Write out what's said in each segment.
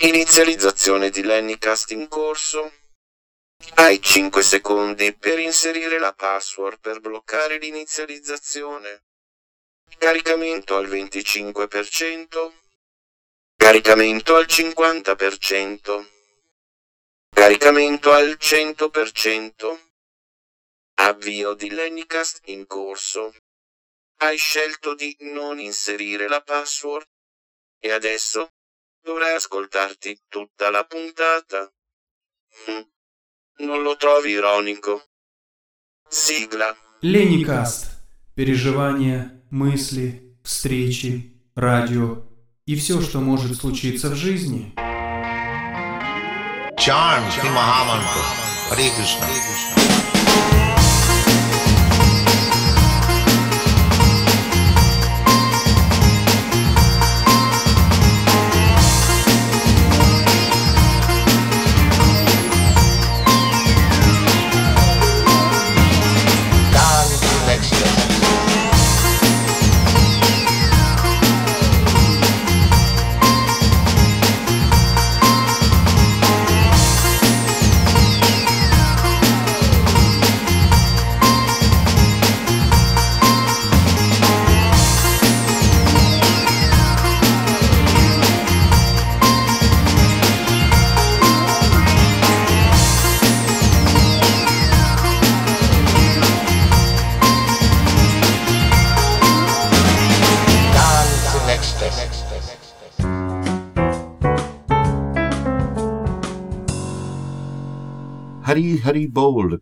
Inizializzazione di Lennycast in corso. Hai 5 secondi per inserire la password per bloccare l'inizializzazione. Caricamento al 25%. Caricamento al 50%. Caricamento al 100%. Avvio di Lennycast in corso. Hai scelto di non inserire la password. E adesso dovrai ascoltarti tutta la puntata. Hm. Non lo trovi ironico? Sigla. Леникаст. Переживания, мысли, встречи, радио и все, что может случиться в жизни. Charm Shri Mahamantra. Hare Krishna.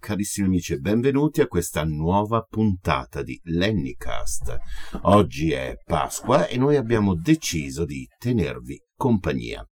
Carissimi amici, e benvenuti a questa nuova puntata di Lennycast. Oggi è Pasqua e noi abbiamo deciso di tenervi compagnia.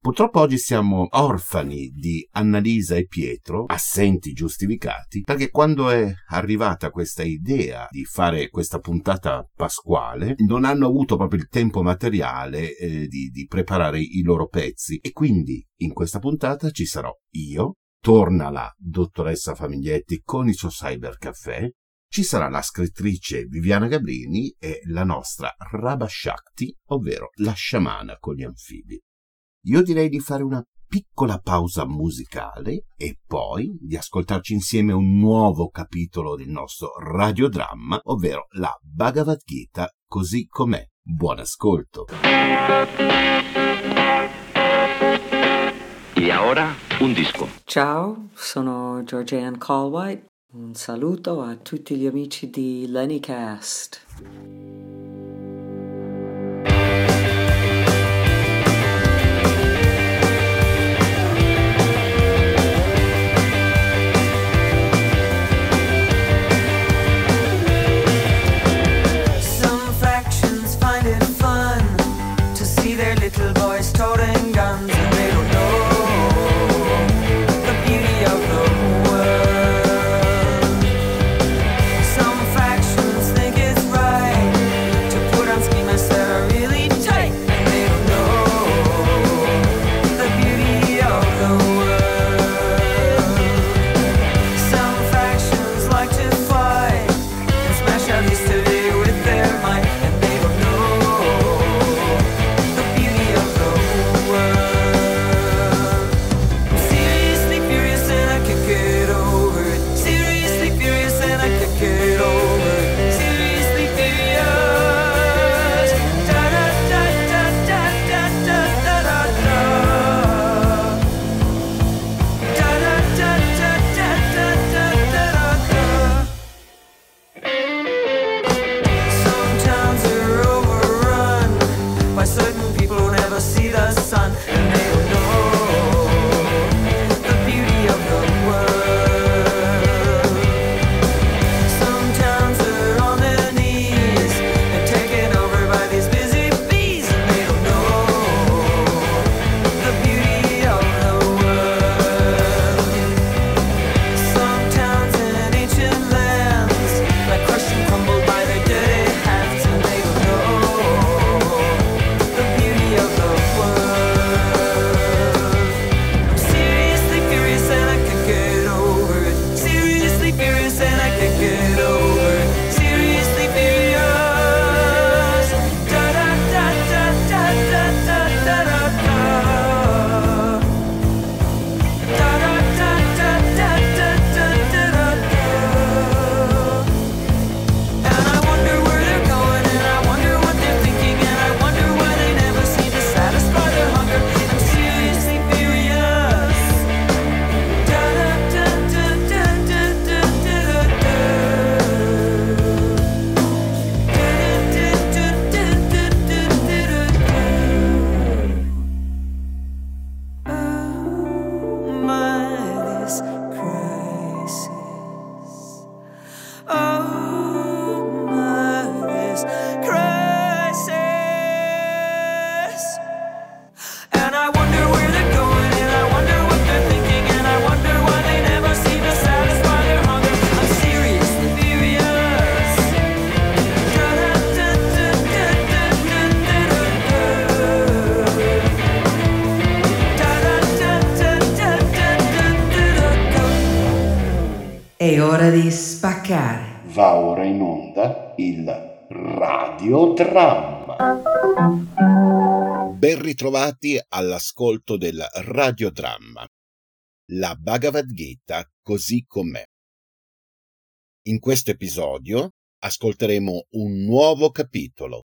Purtroppo oggi siamo orfani di Annalisa e Pietro, assenti giustificati, perché quando è arrivata questa idea di fare questa puntata pasquale, non hanno avuto proprio il tempo materiale eh, di, di preparare i loro pezzi e quindi in questa puntata ci sarò io, torna la dottoressa Famiglietti con il suo cybercaffè, ci sarà la scrittrice Viviana Gabrini e la nostra Raba Shakti, ovvero la sciamana con gli anfibi. Io direi di fare una piccola pausa musicale e poi di ascoltarci insieme un nuovo capitolo del nostro radiodramma, ovvero la Bhagavad Gita così com'è. Buon ascolto! Y ahora un disco. Ciao, sono Georgianne Colwhite. Un saluto a tutti gli amici di Lennycast. Radiodramma. Ben ritrovati all'ascolto del radiodramma, la Bhagavad Gita così com'è. In questo episodio ascolteremo un nuovo capitolo.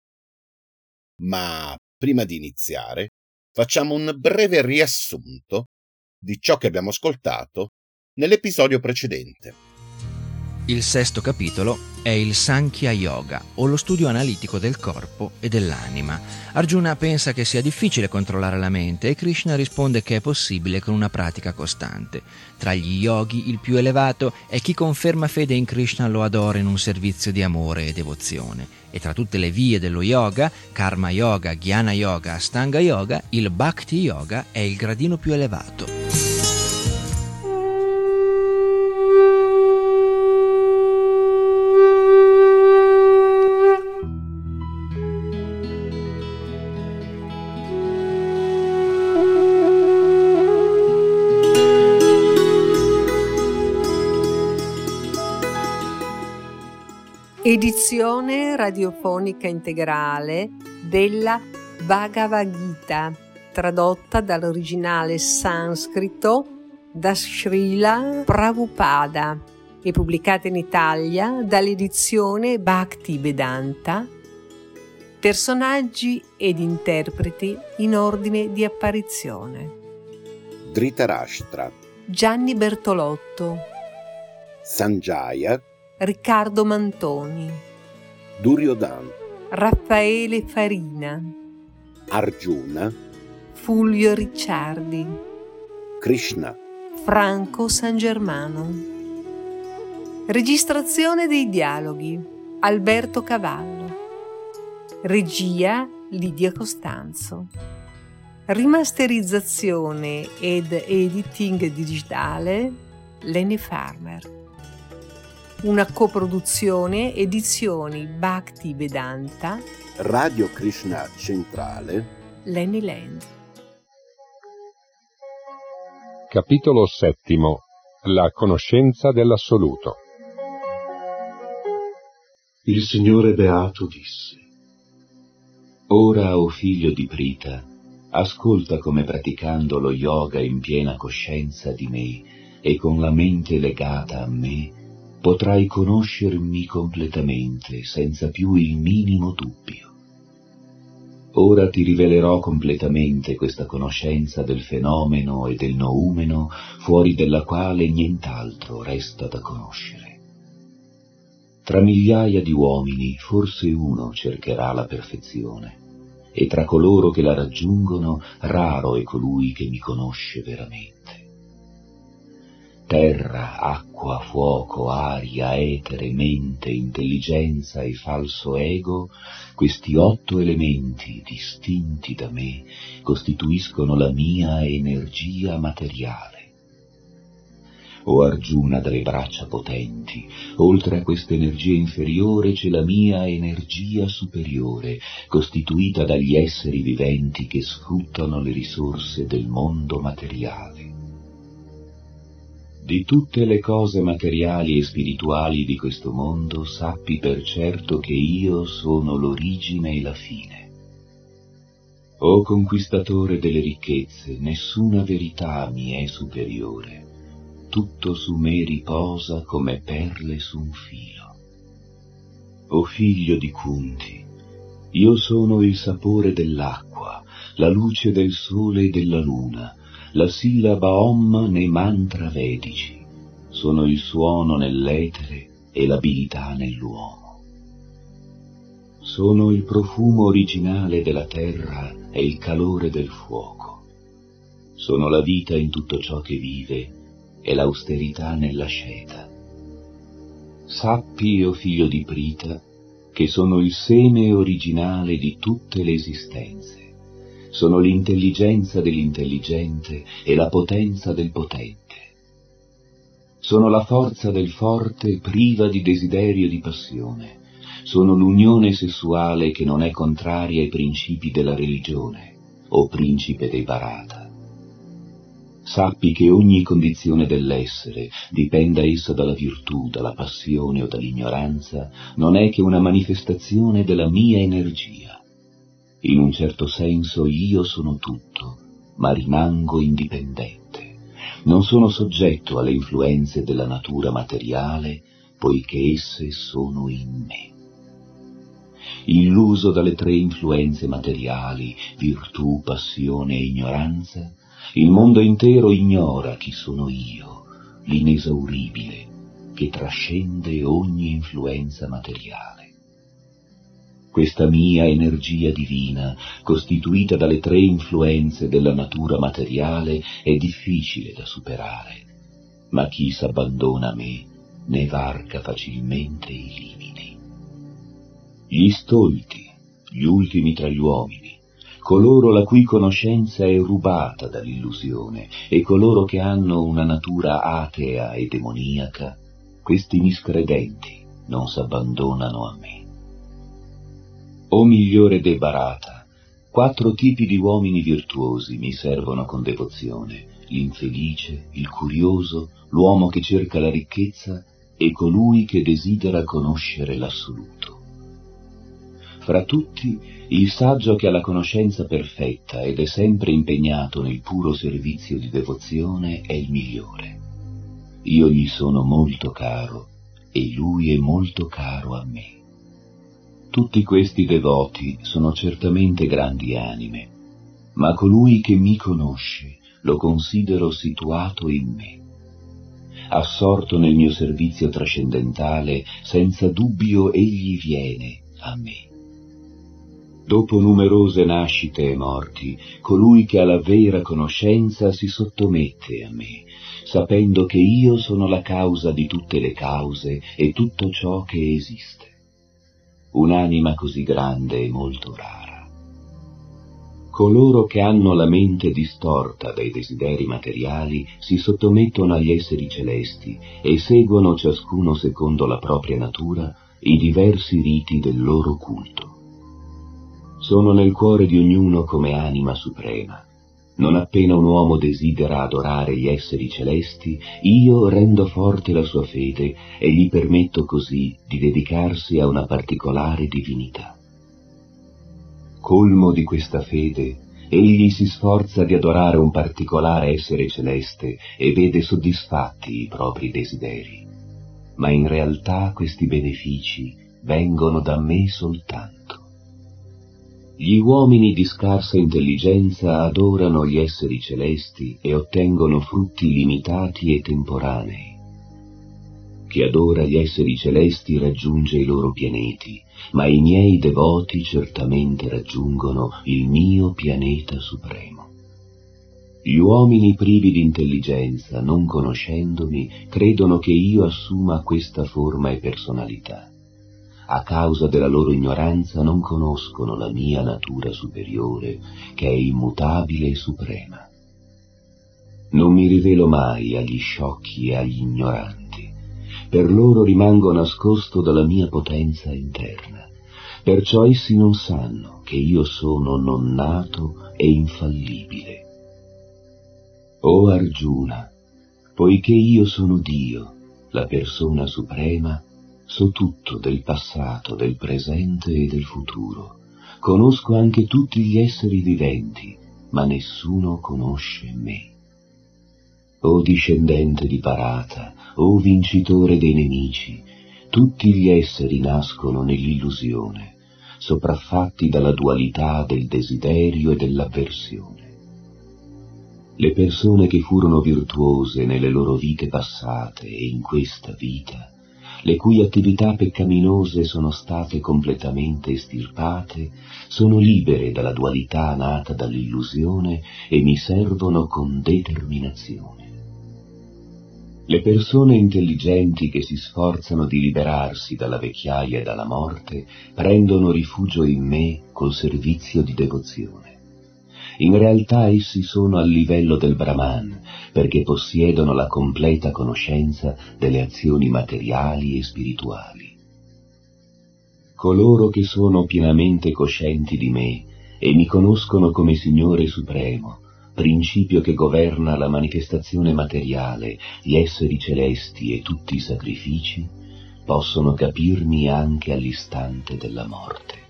Ma prima di iniziare, facciamo un breve riassunto di ciò che abbiamo ascoltato nell'episodio precedente. Il sesto capitolo è il Sankhya Yoga, o lo studio analitico del corpo e dell'anima. Arjuna pensa che sia difficile controllare la mente e Krishna risponde che è possibile con una pratica costante. Tra gli yogi il più elevato è chi conferma fede in Krishna lo adora in un servizio di amore e devozione. E tra tutte le vie dello yoga, Karma Yoga, Jnana Yoga, Astanga Yoga, il Bhakti Yoga è il gradino più elevato. Edizione radiofonica integrale della Bhagavad Gita, tradotta dall'originale sanscrito da Srila Prabhupada e pubblicata in Italia dall'edizione Bhakti Vedanta. Personaggi ed interpreti in ordine di apparizione. Dhritarashtra, Gianni Bertolotto, Sanjaya, Riccardo Mantoni, Duryodhan, Raffaele Farina, Arjuna, Fulvio Ricciardi, Krishna, Franco San Germano. Registrazione dei dialoghi Alberto Cavallo. Regia Lidia Costanzo. Rimasterizzazione ed editing digitale Lenny Farmer. Una coproduzione edizioni Bhakti Vedanta Radio Krishna Centrale, Lenny Land. Capitolo settimo. La conoscenza dell'assoluto. Il Signore Beato disse, Ora, o figlio di Prita, ascolta come praticando lo yoga in piena coscienza di me e con la mente legata a me, potrai conoscermi completamente senza più il minimo dubbio. Ora ti rivelerò completamente questa conoscenza del fenomeno e del noumeno fuori della quale nient'altro resta da conoscere. Tra migliaia di uomini forse uno cercherà la perfezione, e tra coloro che la raggiungono raro è colui che mi conosce veramente. Terra, acqua, fuoco, aria, etere, mente, intelligenza e falso ego, questi otto elementi distinti da me costituiscono la mia energia materiale. O Arjuna dalle braccia potenti, oltre a questa energia inferiore c'è la mia energia superiore, costituita dagli esseri viventi che sfruttano le risorse del mondo materiale. Di tutte le cose materiali e spirituali di questo mondo sappi per certo che io sono l'origine e la fine. O conquistatore delle ricchezze, nessuna verità mi è superiore, tutto su me riposa come perle su un filo. O figlio di Kunti, io sono il sapore dell'acqua, la luce del sole e della luna, la sillaba Om nei mantra vedici, sono il suono nell'etere e l'abilità nell'uomo. Sono il profumo originale della terra e il calore del fuoco. Sono la vita in tutto ciò che vive e l'austerità nella sceta. Sappi, o figlio di Prita, che sono il seme originale di tutte le esistenze sono l'intelligenza dell'intelligente e la potenza del potente. Sono la forza del forte priva di desiderio e di passione. Sono l'unione sessuale che non è contraria ai principi della religione, o principe dei Bharata. Sappi che ogni condizione dell'essere, dipenda essa dalla virtù, dalla passione o dall'ignoranza, non è che una manifestazione della mia energia. In un certo senso io sono tutto, ma rimango indipendente. Non sono soggetto alle influenze della natura materiale, poiché esse sono in me. Illuso dalle tre influenze materiali, virtù, passione e ignoranza, il mondo intero ignora chi sono io, l'inesauribile, che trascende ogni influenza materiale. Questa mia energia divina, costituita dalle tre influenze della natura materiale, è difficile da superare, ma chi s'abbandona a me ne varca facilmente i limiti. Gli stolti, gli ultimi tra gli uomini, coloro la cui conoscenza è rubata dall'illusione e coloro che hanno una natura atea e demoniaca, questi miscredenti non s'abbandonano a me. O migliore de Barata, quattro tipi di uomini virtuosi mi servono con devozione, l'infelice, il curioso, l'uomo che cerca la ricchezza e colui che desidera conoscere l'assoluto. Fra tutti, il saggio che ha la conoscenza perfetta ed è sempre impegnato nel puro servizio di devozione è il migliore. Io gli sono molto caro e lui è molto caro a me. Tutti questi devoti sono certamente grandi anime, ma colui che mi conosce lo considero situato in me. Assorto nel mio servizio trascendentale, senza dubbio egli viene a me. Dopo numerose nascite e morti, colui che ha la vera conoscenza si sottomette a me, sapendo che io sono la causa di tutte le cause e tutto ciò che esiste. Un'anima così grande e molto rara. Coloro che hanno la mente distorta dai desideri materiali si sottomettono agli esseri celesti e seguono ciascuno secondo la propria natura i diversi riti del loro culto sono nel cuore di ognuno come anima suprema. Non appena un uomo desidera adorare gli esseri celesti, io rendo forte la sua fede e gli permetto così di dedicarsi a una particolare divinità. Colmo di questa fede, egli si sforza di adorare un particolare essere celeste e vede soddisfatti i propri desideri. Ma in realtà questi benefici vengono da me soltanto. Gli uomini di scarsa intelligenza adorano gli esseri celesti e ottengono frutti limitati e temporanei. Chi adora gli esseri celesti raggiunge i loro pianeti, ma i miei devoti certamente raggiungono il mio pianeta supremo. Gli uomini privi di intelligenza, non conoscendomi, credono che io assuma questa forma e personalità a causa della loro ignoranza non conoscono la mia natura superiore, che è immutabile e suprema. Non mi rivelo mai agli sciocchi e agli ignoranti, per loro rimango nascosto dalla mia potenza interna, perciò essi non sanno che io sono non nato e infallibile. O Arjuna, poiché io sono Dio, la persona suprema, So tutto del passato, del presente e del futuro. Conosco anche tutti gli esseri viventi, ma nessuno conosce me. O discendente di Parata, o vincitore dei nemici, tutti gli esseri nascono nell'illusione, sopraffatti dalla dualità del desiderio e dell'avversione. Le persone che furono virtuose nelle loro vite passate e in questa vita le cui attività peccaminose sono state completamente estirpate, sono libere dalla dualità nata dall'illusione e mi servono con determinazione. Le persone intelligenti che si sforzano di liberarsi dalla vecchiaia e dalla morte prendono rifugio in me col servizio di devozione. In realtà essi sono al livello del Brahman, perché possiedono la completa conoscenza delle azioni materiali e spirituali. Coloro che sono pienamente coscienti di me e mi conoscono come Signore Supremo, principio che governa la manifestazione materiale, gli esseri celesti e tutti i sacrifici, possono capirmi anche all'istante della morte.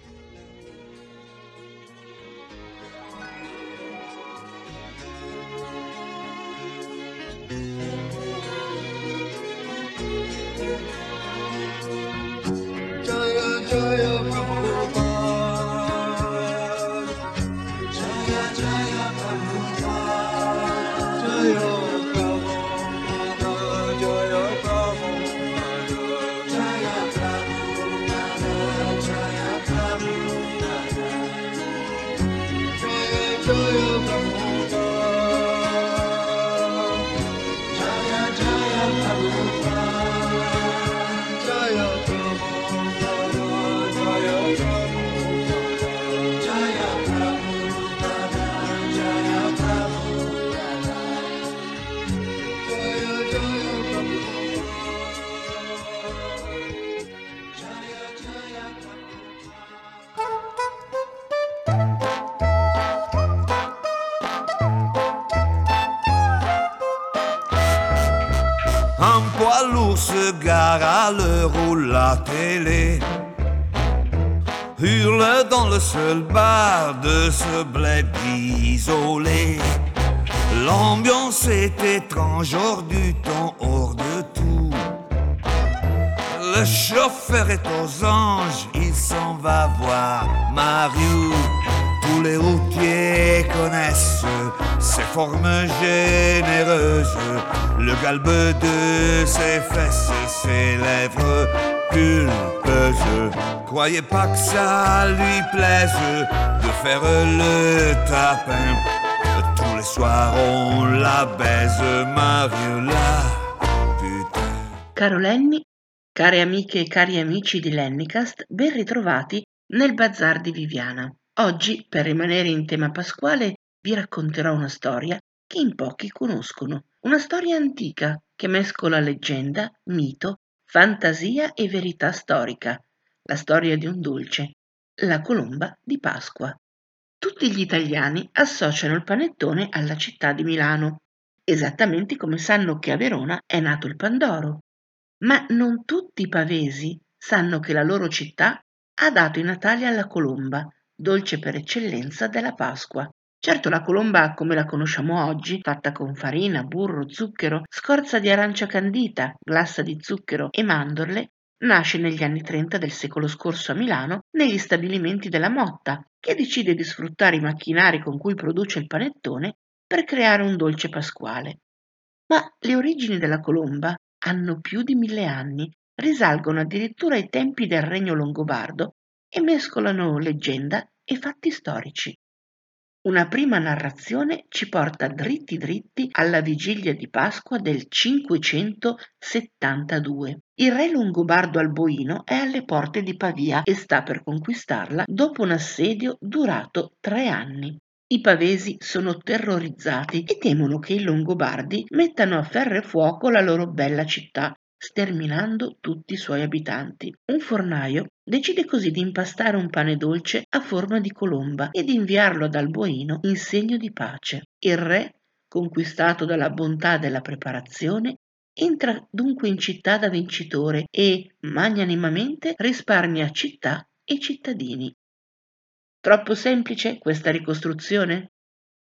Dans le seul bar de ce bled isolé. L'ambiance est étrange, hors du temps, hors de tout. Le chauffeur est aux anges, il s'en va voir Mario. Tous les routiers connaissent ses formes généreuses, le galbe de ses fesses ses lèvres pulpeuses. Croyez pas que ça lui plaise de faire le tapin. Tous les soirs on la baise, Mariola. Caro Lenny, care amiche e cari amici di Lennycast, ben ritrovati nel bazar di Viviana. Oggi, per rimanere in tema pasquale, vi racconterò una storia che in pochi conoscono. Una storia antica che mescola leggenda, mito, fantasia e verità storica. La storia di un dolce, la colomba di Pasqua. Tutti gli italiani associano il panettone alla città di Milano, esattamente come sanno che a Verona è nato il Pandoro. Ma non tutti i pavesi sanno che la loro città ha dato i Natali alla colomba, dolce per eccellenza della Pasqua. Certo la colomba come la conosciamo oggi, fatta con farina, burro, zucchero, scorza di arancia candita, glassa di zucchero e mandorle, nasce negli anni 30 del secolo scorso a Milano negli stabilimenti della Motta, che decide di sfruttare i macchinari con cui produce il panettone per creare un dolce pasquale. Ma le origini della colomba hanno più di mille anni, risalgono addirittura ai tempi del regno longobardo e mescolano leggenda e fatti storici. Una prima narrazione ci porta dritti dritti alla vigilia di Pasqua del 572. Il re longobardo Alboino è alle porte di Pavia e sta per conquistarla dopo un assedio durato tre anni. I pavesi sono terrorizzati e temono che i longobardi mettano a ferro e fuoco la loro bella città, sterminando tutti i suoi abitanti. Un fornaio decide così di impastare un pane dolce a forma di colomba e di inviarlo ad Alboino in segno di pace. Il re, conquistato dalla bontà della preparazione, entra dunque in città da vincitore e magnanimamente risparmia città e cittadini. Troppo semplice questa ricostruzione?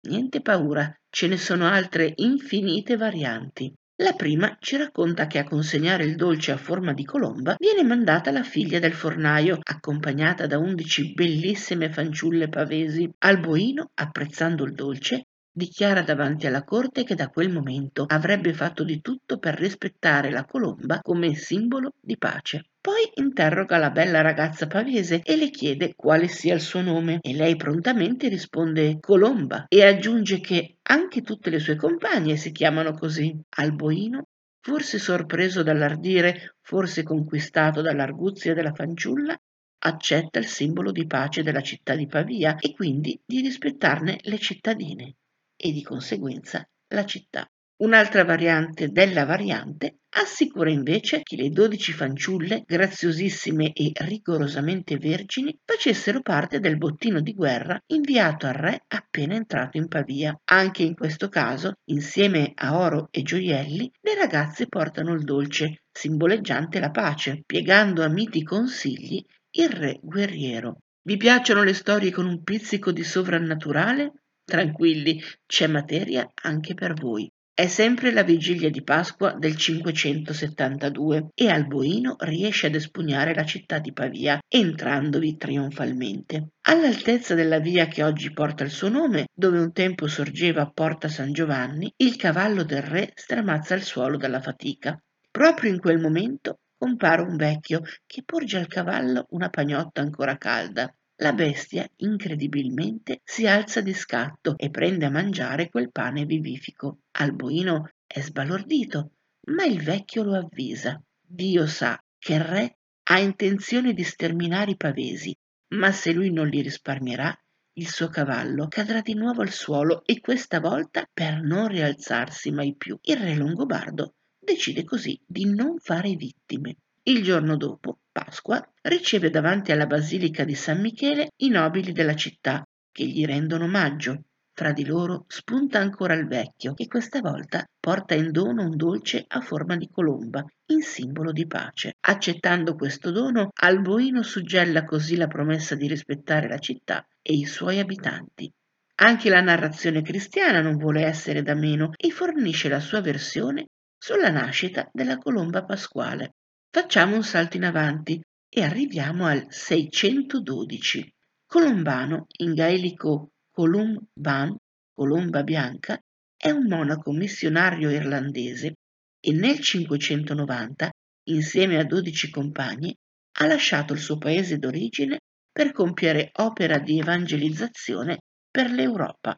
Niente paura, ce ne sono altre infinite varianti. La prima ci racconta che a consegnare il dolce a forma di colomba viene mandata la figlia del fornaio, accompagnata da undici bellissime fanciulle pavesi. Alboino, apprezzando il dolce, dichiara davanti alla corte che da quel momento avrebbe fatto di tutto per rispettare la colomba come simbolo di pace. Poi interroga la bella ragazza pavese e le chiede quale sia il suo nome e lei prontamente risponde Colomba e aggiunge che anche tutte le sue compagne si chiamano così. Alboino, forse sorpreso dall'ardire, forse conquistato dall'arguzia della fanciulla, accetta il simbolo di pace della città di Pavia e quindi di rispettarne le cittadine e di conseguenza la città. Un'altra variante della variante assicura invece che le dodici fanciulle, graziosissime e rigorosamente vergini, facessero parte del bottino di guerra inviato al re appena entrato in Pavia. Anche in questo caso, insieme a oro e gioielli, le ragazze portano il dolce, simboleggiante la pace, piegando a miti consigli il re guerriero. Vi piacciono le storie con un pizzico di sovrannaturale? Tranquilli, c'è materia anche per voi. È sempre la vigilia di Pasqua del 572 e Alboino riesce ad espugnare la città di Pavia, entrandovi trionfalmente. All'altezza della via che oggi porta il suo nome, dove un tempo sorgeva Porta San Giovanni, il cavallo del re stramazza il suolo dalla fatica. Proprio in quel momento compare un vecchio che porge al cavallo una pagnotta ancora calda. La bestia, incredibilmente, si alza di scatto e prende a mangiare quel pane vivifico. Alboino è sbalordito, ma il vecchio lo avvisa. Dio sa che il re ha intenzione di sterminare i pavesi, ma se lui non li risparmierà, il suo cavallo cadrà di nuovo al suolo e questa volta per non rialzarsi mai più. Il re Longobardo decide così di non fare vittime. Il giorno dopo, Pasqua, riceve davanti alla basilica di San Michele i nobili della città che gli rendono omaggio. Fra di loro spunta ancora il vecchio, che questa volta porta in dono un dolce a forma di colomba, in simbolo di pace. Accettando questo dono, Alboino suggella così la promessa di rispettare la città e i suoi abitanti. Anche la narrazione cristiana non vuole essere da meno e fornisce la sua versione sulla nascita della colomba pasquale. Facciamo un salto in avanti e arriviamo al 612. Colombano, in gaelico Colum Ban, colomba bianca, è un monaco missionario irlandese e nel 590, insieme a 12 compagni, ha lasciato il suo paese d'origine per compiere opera di evangelizzazione per l'Europa.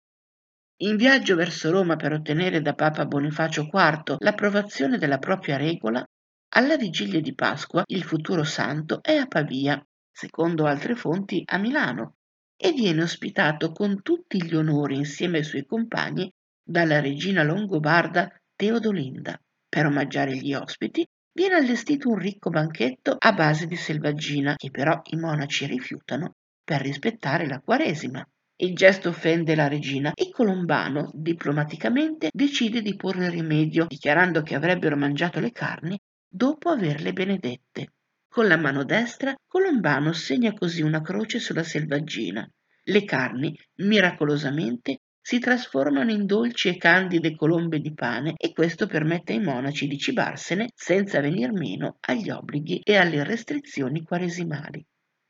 In viaggio verso Roma per ottenere da Papa Bonifacio IV l'approvazione della propria regola, alla vigilia di Pasqua il futuro santo è a Pavia, secondo altre fonti a Milano, e viene ospitato con tutti gli onori insieme ai suoi compagni dalla regina longobarda Teodolinda. Per omaggiare gli ospiti viene allestito un ricco banchetto a base di selvaggina, che però i monaci rifiutano per rispettare la Quaresima. Il gesto offende la regina e Colombano, diplomaticamente, decide di porre rimedio, dichiarando che avrebbero mangiato le carni dopo averle benedette. Con la mano destra Colombano segna così una croce sulla selvaggina. Le carni, miracolosamente, si trasformano in dolci e candide colombe di pane e questo permette ai monaci di cibarsene senza venir meno agli obblighi e alle restrizioni quaresimali.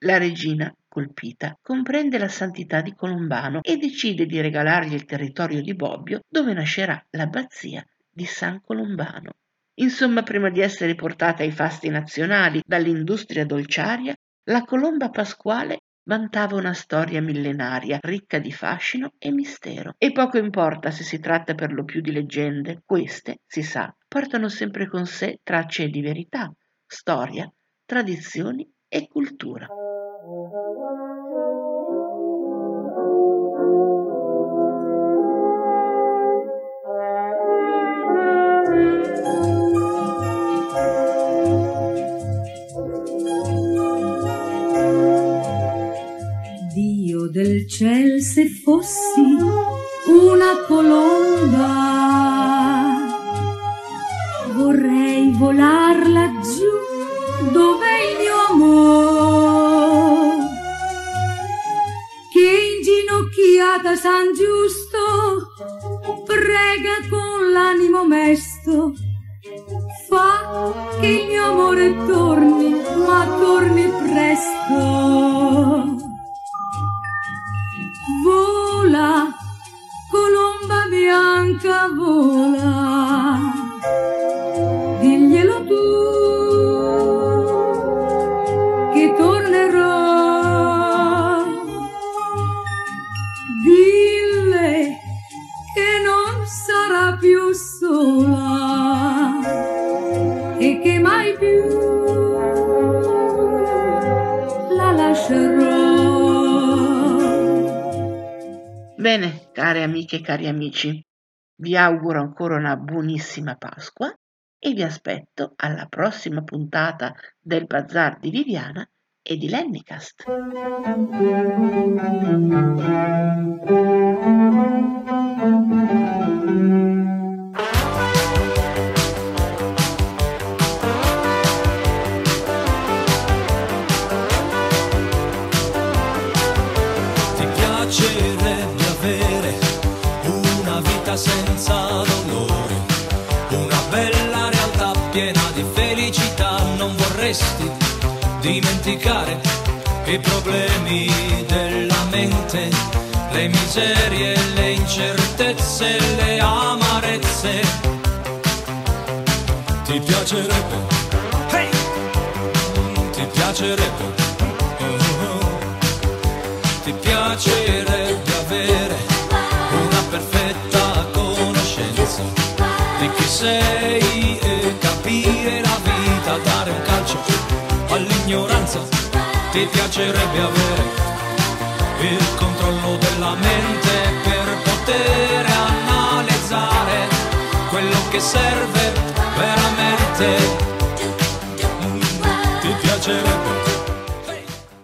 La regina, colpita, comprende la santità di Colombano e decide di regalargli il territorio di Bobbio dove nascerà l'abbazia di San Colombano. Insomma, prima di essere portata ai fasti nazionali dall'industria dolciaria, la colomba pasquale vantava una storia millenaria, ricca di fascino e mistero. E poco importa se si tratta per lo più di leggende, queste, si sa, portano sempre con sé tracce di verità, storia, tradizioni e cultura. Del ciel se fossi una colomba. Vorrei volar laggiù dove il mio amor che inginocchiata San Giusto prega con l'animo mesto. Fa che il mio amore torni ma torni presto vola, colomba bianca vola, amiche cari amici, vi auguro ancora una buonissima Pasqua e vi aspetto alla prossima puntata del Bazar di Viviana e di Lennicast. Ti dimenticare i problemi della mente, le miserie, le incertezze, le amarezze. Ti piacerebbe, hey! ti piacerebbe, oh, oh. ti piacerebbe avere una perfetta conoscenza di chi sei Ti piacerebbe avere il controllo della mente per poter analizzare quello che serve veramente. Ti piacerebbe.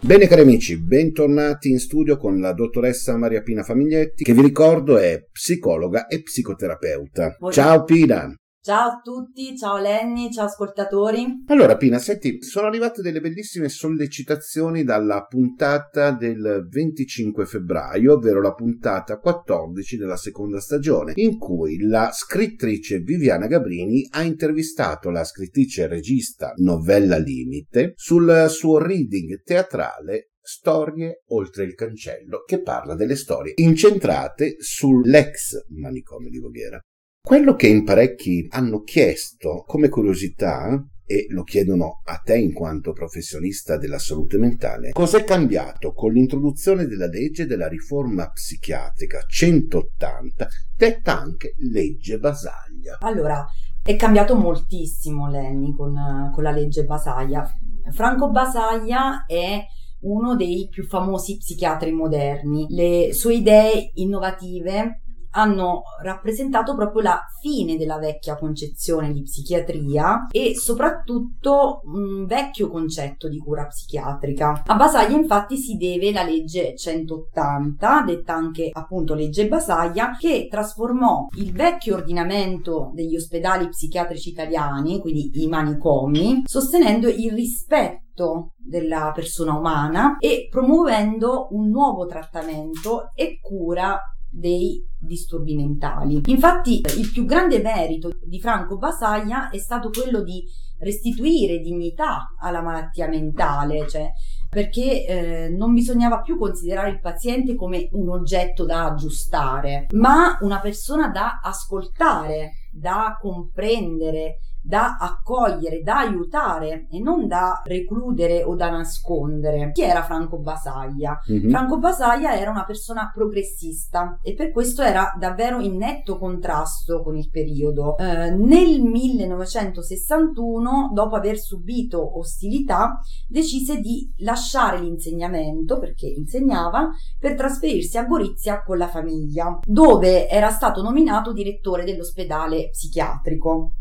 Bene cari amici, bentornati in studio con la dottoressa Maria Pina Famiglietti, che vi ricordo è psicologa e psicoterapeuta. Buongiorno. Ciao Pina! Ciao a tutti, ciao Lenny, ciao ascoltatori. Allora Pina, senti, sono arrivate delle bellissime sollecitazioni dalla puntata del 25 febbraio, ovvero la puntata 14 della seconda stagione, in cui la scrittrice Viviana Gabrini ha intervistato la scrittrice e regista Novella Limite sul suo reading teatrale Storie oltre il cancello, che parla delle storie incentrate sull'ex manicomio di Voghera. Quello che in parecchi hanno chiesto come curiosità, e lo chiedono a te in quanto professionista della salute mentale, cos'è cambiato con l'introduzione della legge della riforma psichiatrica 180, detta anche legge Basaglia? Allora, è cambiato moltissimo Lenny con, con la legge Basaglia. Franco Basaglia è uno dei più famosi psichiatri moderni. Le sue idee innovative hanno rappresentato proprio la fine della vecchia concezione di psichiatria e soprattutto un vecchio concetto di cura psichiatrica. A Basaglia infatti si deve la legge 180, detta anche appunto legge Basaglia, che trasformò il vecchio ordinamento degli ospedali psichiatrici italiani, quindi i manicomi, sostenendo il rispetto della persona umana e promuovendo un nuovo trattamento e cura dei disturbi mentali. Infatti il più grande merito di Franco Basaglia è stato quello di restituire dignità alla malattia mentale, cioè perché eh, non bisognava più considerare il paziente come un oggetto da aggiustare, ma una persona da ascoltare, da comprendere, da accogliere, da aiutare e non da recludere o da nascondere. Chi era Franco Basaglia? Mhm. Franco Basaglia era una persona progressista e per questo era davvero in netto contrasto con il periodo. Eh, nel 1961, dopo aver subito ostilità, decise di lasciare l'insegnamento perché insegnava per trasferirsi a Gorizia con la famiglia, dove era stato nominato direttore dell'ospedale psichiatrico.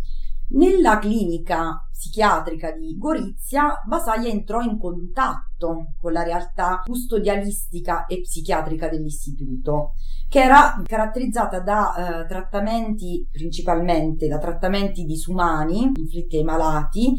Nella clinica psichiatrica di Gorizia, Basaglia entrò in contatto con la realtà custodialistica e psichiatrica dell'istituto, che era caratterizzata da eh, trattamenti, principalmente da trattamenti disumani inflitti ai malati,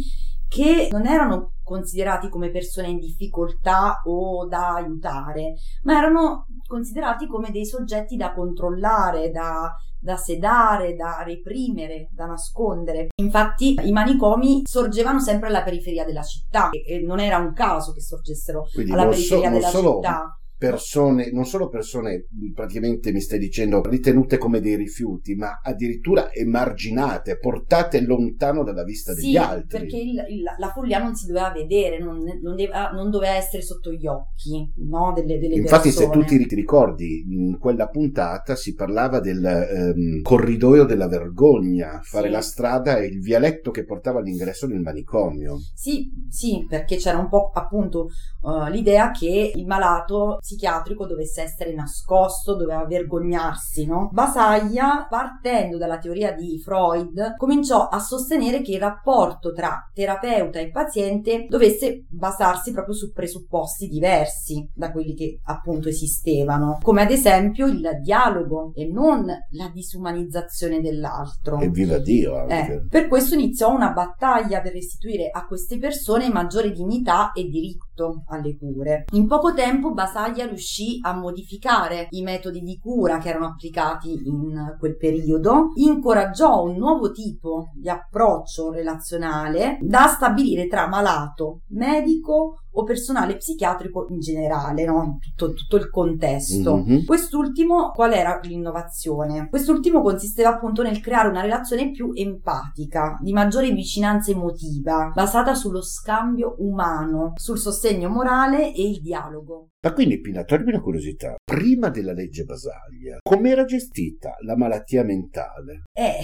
che non erano considerati come persone in difficoltà o da aiutare, ma erano considerati come dei soggetti da controllare, da, da sedare, da reprimere, da nascondere. Infatti i manicomi sorgevano sempre alla periferia della città e non era un caso che sorgessero Quindi alla so- periferia non della solo città. Persone, non solo persone praticamente mi stai dicendo ritenute come dei rifiuti, ma addirittura emarginate, portate lontano dalla vista degli Sì, altri. perché il- il- la follia non si doveva vedere, non, non deva- non doveva essere sotto gli occhi no, delle, delle Infatti, se persone. tu ti ricordi, in quella puntata si parlava del ehm, corridoio della vergogna, fare Sì. la strada e il vialetto che portava all'ingresso del manicomio. Sì, sì, perché c'era un po' appunto eh, l'idea che il malato psichiatrico dovesse essere nascosto, doveva vergognarsi, no? Basaglia, partendo dalla teoria di Freud, cominciò a sostenere che il rapporto tra terapeuta e paziente dovesse basarsi proprio su presupposti diversi da quelli che appunto esistevano, come ad esempio il dialogo e non la disumanizzazione dell'altro. E viva Dio anche. Eh, per questo iniziò una battaglia per restituire a queste persone maggiore dignità e diritto alle cure. In poco tempo Basaglia riuscì a modificare i metodi di cura che erano applicati in quel periodo, incoraggiò un nuovo tipo di approccio relazionale da stabilire tra malato, medico o personale psichiatrico in generale, no? tutto, tutto il contesto. Mhm. Quest'ultimo, qual era l'innovazione? Quest'ultimo consisteva appunto nel creare una relazione più empatica, di maggiore vicinanza emotiva, basata sullo scambio umano, sul sostegno morale e il dialogo. Ma quindi, Pina, toglimi una curiosità. Prima della legge Basaglia, com'era gestita la malattia mentale? E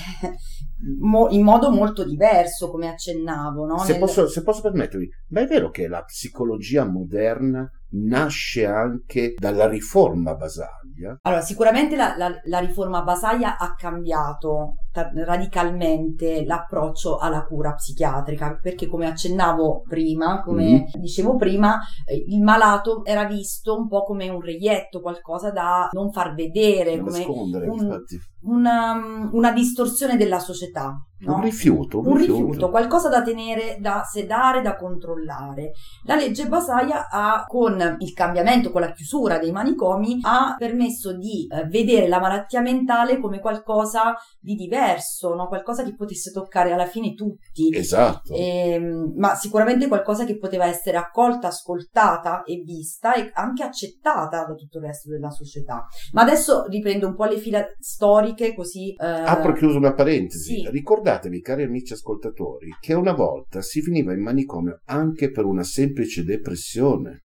mo- in modo molto diverso, come accennavo, no? Se, Nel- posso, se posso permettermi, ma è vero che la psicologia moderna nasce anche dalla riforma Basaglia? Allora, sicuramente la, la- la riforma Basaglia ha cambiato ta- radicalmente l'approccio alla cura psichiatrica, perché come accennavo prima, come Mhm. dicevo prima, eh, il malato era visto un po' come un reietto, qualcosa da non far vedere, Da come nascondere, un- infatti. Una, una distorsione della società. no? Un rifiuto, un, un rifiuto. rifiuto, qualcosa da tenere, da sedare, da controllare. La legge Basaglia ha, con il cambiamento, con la chiusura dei manicomi, ha permesso di eh, vedere la malattia mentale come qualcosa di diverso, no? qualcosa che potesse toccare alla fine tutti. Esatto. Ehm, ma sicuramente qualcosa che poteva essere accolta, ascoltata e vista e anche accettata da tutto il resto della società. Ma adesso riprendo un po' le fila storiche così... eh, Apro e chiuso una parentesi. sì. Ricordatevi, cari amici ascoltatori, che una volta si finiva in manicomio anche per una semplice depressione.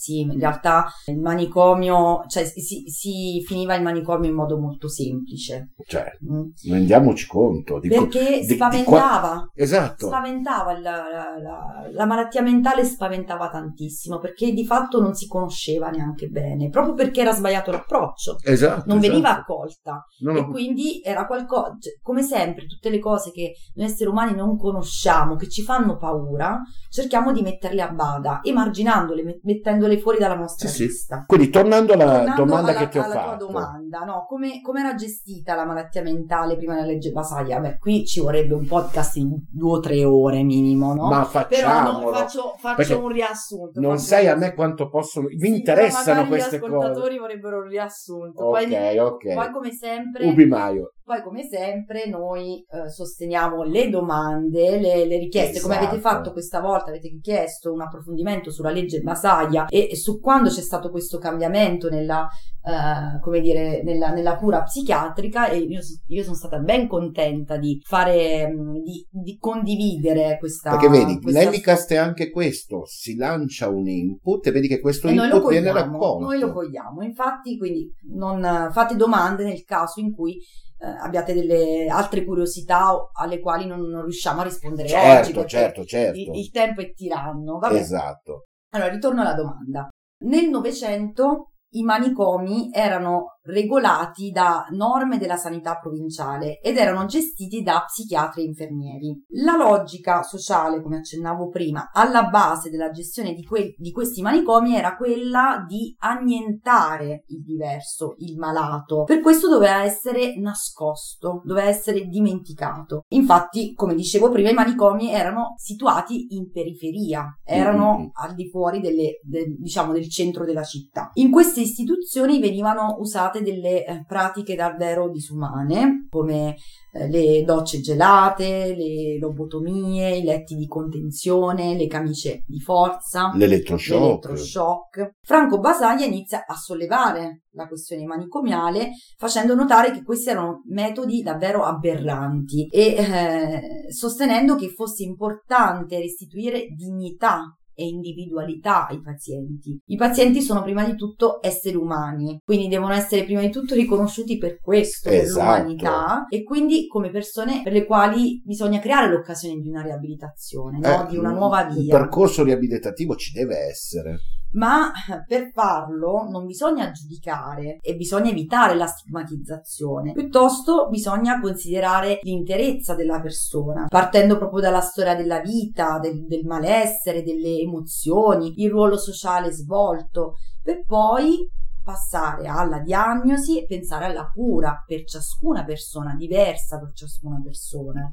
Sì, in realtà il manicomio, cioè si, si finiva il manicomio in modo molto semplice. Cioè, Mm. rendiamoci conto. Di, Perché di- di spaventava. qua- esatto. Spaventava la, la- la- la malattia mentale spaventava tantissimo perché di fatto non si conosceva neanche bene, proprio perché era sbagliato l'approccio. Esatto, non esatto. veniva accolta No, e no. quindi era qualcosa, cioè, come sempre, tutte le cose che noi esseri umani non conosciamo, che ci fanno paura, cerchiamo di metterle a bada, emarginandole, met- mettendole fuori dalla nostra Sì, sì. lista. Quindi tornando alla Tornando domanda alla, che ti ho alla fatto. tua domanda, no? come, come era gestita la malattia mentale prima della legge Basaglia? Beh, qui ci vorrebbe un podcast in due o tre ore minimo, no? Ma Però facciamolo. no, faccio, faccio un riassunto. Non sai a me quanto possono... Mi Sì, però interessano queste gli cose. ascoltatori vorrebbero un riassunto. Ok, poi, ok. poi come sempre, Ubi Maio. Poi come sempre noi eh, sosteniamo le domande, le, le richieste, come avete Esatto. fatto questa volta, avete richiesto un approfondimento sulla legge Basaglia e, e su quando c'è stato questo cambiamento nella, eh, come dire, nella, nella cura psichiatrica e io, io sono stata ben contenta di fare, mh, di, di condividere questa... Perché vedi, questa l'Ellicast è anche questo, si lancia un input e vedi che questo E input viene cogliamo, raccolto. noi lo cogliamo, infatti quindi non fate domande nel caso in cui eh, abbiate delle altre curiosità alle quali non, non riusciamo a rispondere Certo, oggi. perché certo, certo. Il, il tempo è tiranno. Vabbè. Esatto. Allora, ritorno alla domanda. Nel Novecento i manicomi erano regolati da norme della sanità provinciale ed erano gestiti da psichiatri e infermieri. La logica sociale, come accennavo prima, alla base della gestione di, que- di questi manicomi era quella di annientare il diverso, il malato. Per questo doveva essere nascosto, doveva essere dimenticato. Infatti, come dicevo prima, i manicomi erano situati in periferia, erano Mm-hmm. al di fuori delle- del- diciamo, del centro della città. In queste istituzioni venivano usate delle eh, pratiche davvero disumane, come eh, le docce gelate, le lobotomie, i letti di contenzione, le camicie di forza, L'elettroshock. l'elettroshock. Franco Basaglia inizia a sollevare la questione manicomiale facendo notare che questi erano metodi davvero aberranti e eh, sostenendo che fosse importante restituire dignità e individualità ai pazienti. I pazienti sono prima di tutto esseri umani, quindi devono essere prima di tutto riconosciuti per questo, per Esatto. l'umanità e quindi come persone per le quali bisogna creare l'occasione di una riabilitazione, no? Eh, di una nuova Un via. percorso riabilitativo ci deve essere. Ma per farlo non bisogna giudicare e bisogna evitare la stigmatizzazione, piuttosto bisogna considerare l'interezza della persona, partendo proprio dalla storia della vita, del, del malessere, delle emozioni, il ruolo sociale svolto, per poi passare alla diagnosi e pensare alla cura per ciascuna persona, diversa per ciascuna persona.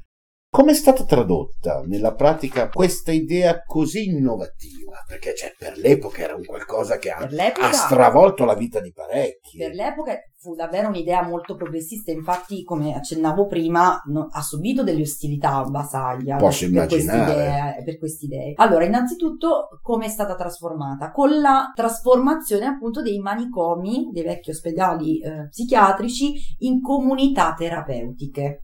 Come è stata tradotta nella pratica questa idea così innovativa? Perché cioè, per l'epoca era un qualcosa che ha, ha stravolto la vita di parecchi. Per l'epoca fu davvero un'idea molto progressista, infatti, come accennavo prima, no- ha subito delle ostilità a Basaglia Posso per, queste immaginare. idee, per queste idee. Allora, innanzitutto, come è stata trasformata? Con la trasformazione appunto dei manicomi, dei vecchi ospedali eh, psichiatrici, in comunità terapeutiche.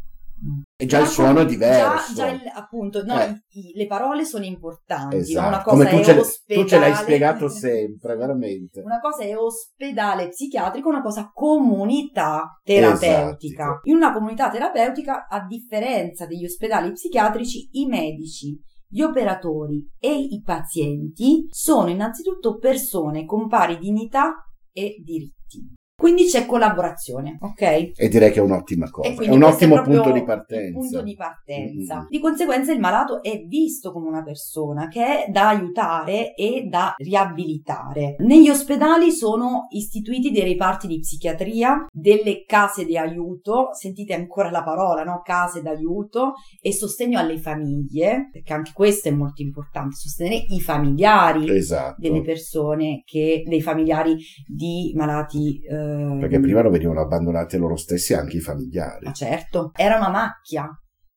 E già il suono è diverso. Già, già il- appunto, no, Eh. i- le parole sono importanti. Esatto. Una Come cosa tu è ce, ospedale. tu ce l'hai spiegato sempre, veramente. Una cosa è ospedale psichiatrico, una cosa comunità terapeutica. Esatto. In una comunità terapeutica, a differenza degli ospedali psichiatrici, i medici, gli operatori e i pazienti sono innanzitutto persone con pari dignità e diritti. Quindi c'è collaborazione, ok? E direi che è un'ottima cosa. È un ottimo proprio punto di partenza. punto di partenza. Mm. Di conseguenza il malato è visto come una persona che è da aiutare e da riabilitare. Negli ospedali sono istituiti dei reparti di psichiatria, delle case di aiuto, sentite ancora la parola, no? Case d'aiuto e sostegno alle famiglie, perché anche questo è molto importante, sostenere i familiari Esatto. delle persone che, dei familiari di malati eh, Perché prima lo venivano abbandonati loro stessi anche i familiari. ma certo, era una macchia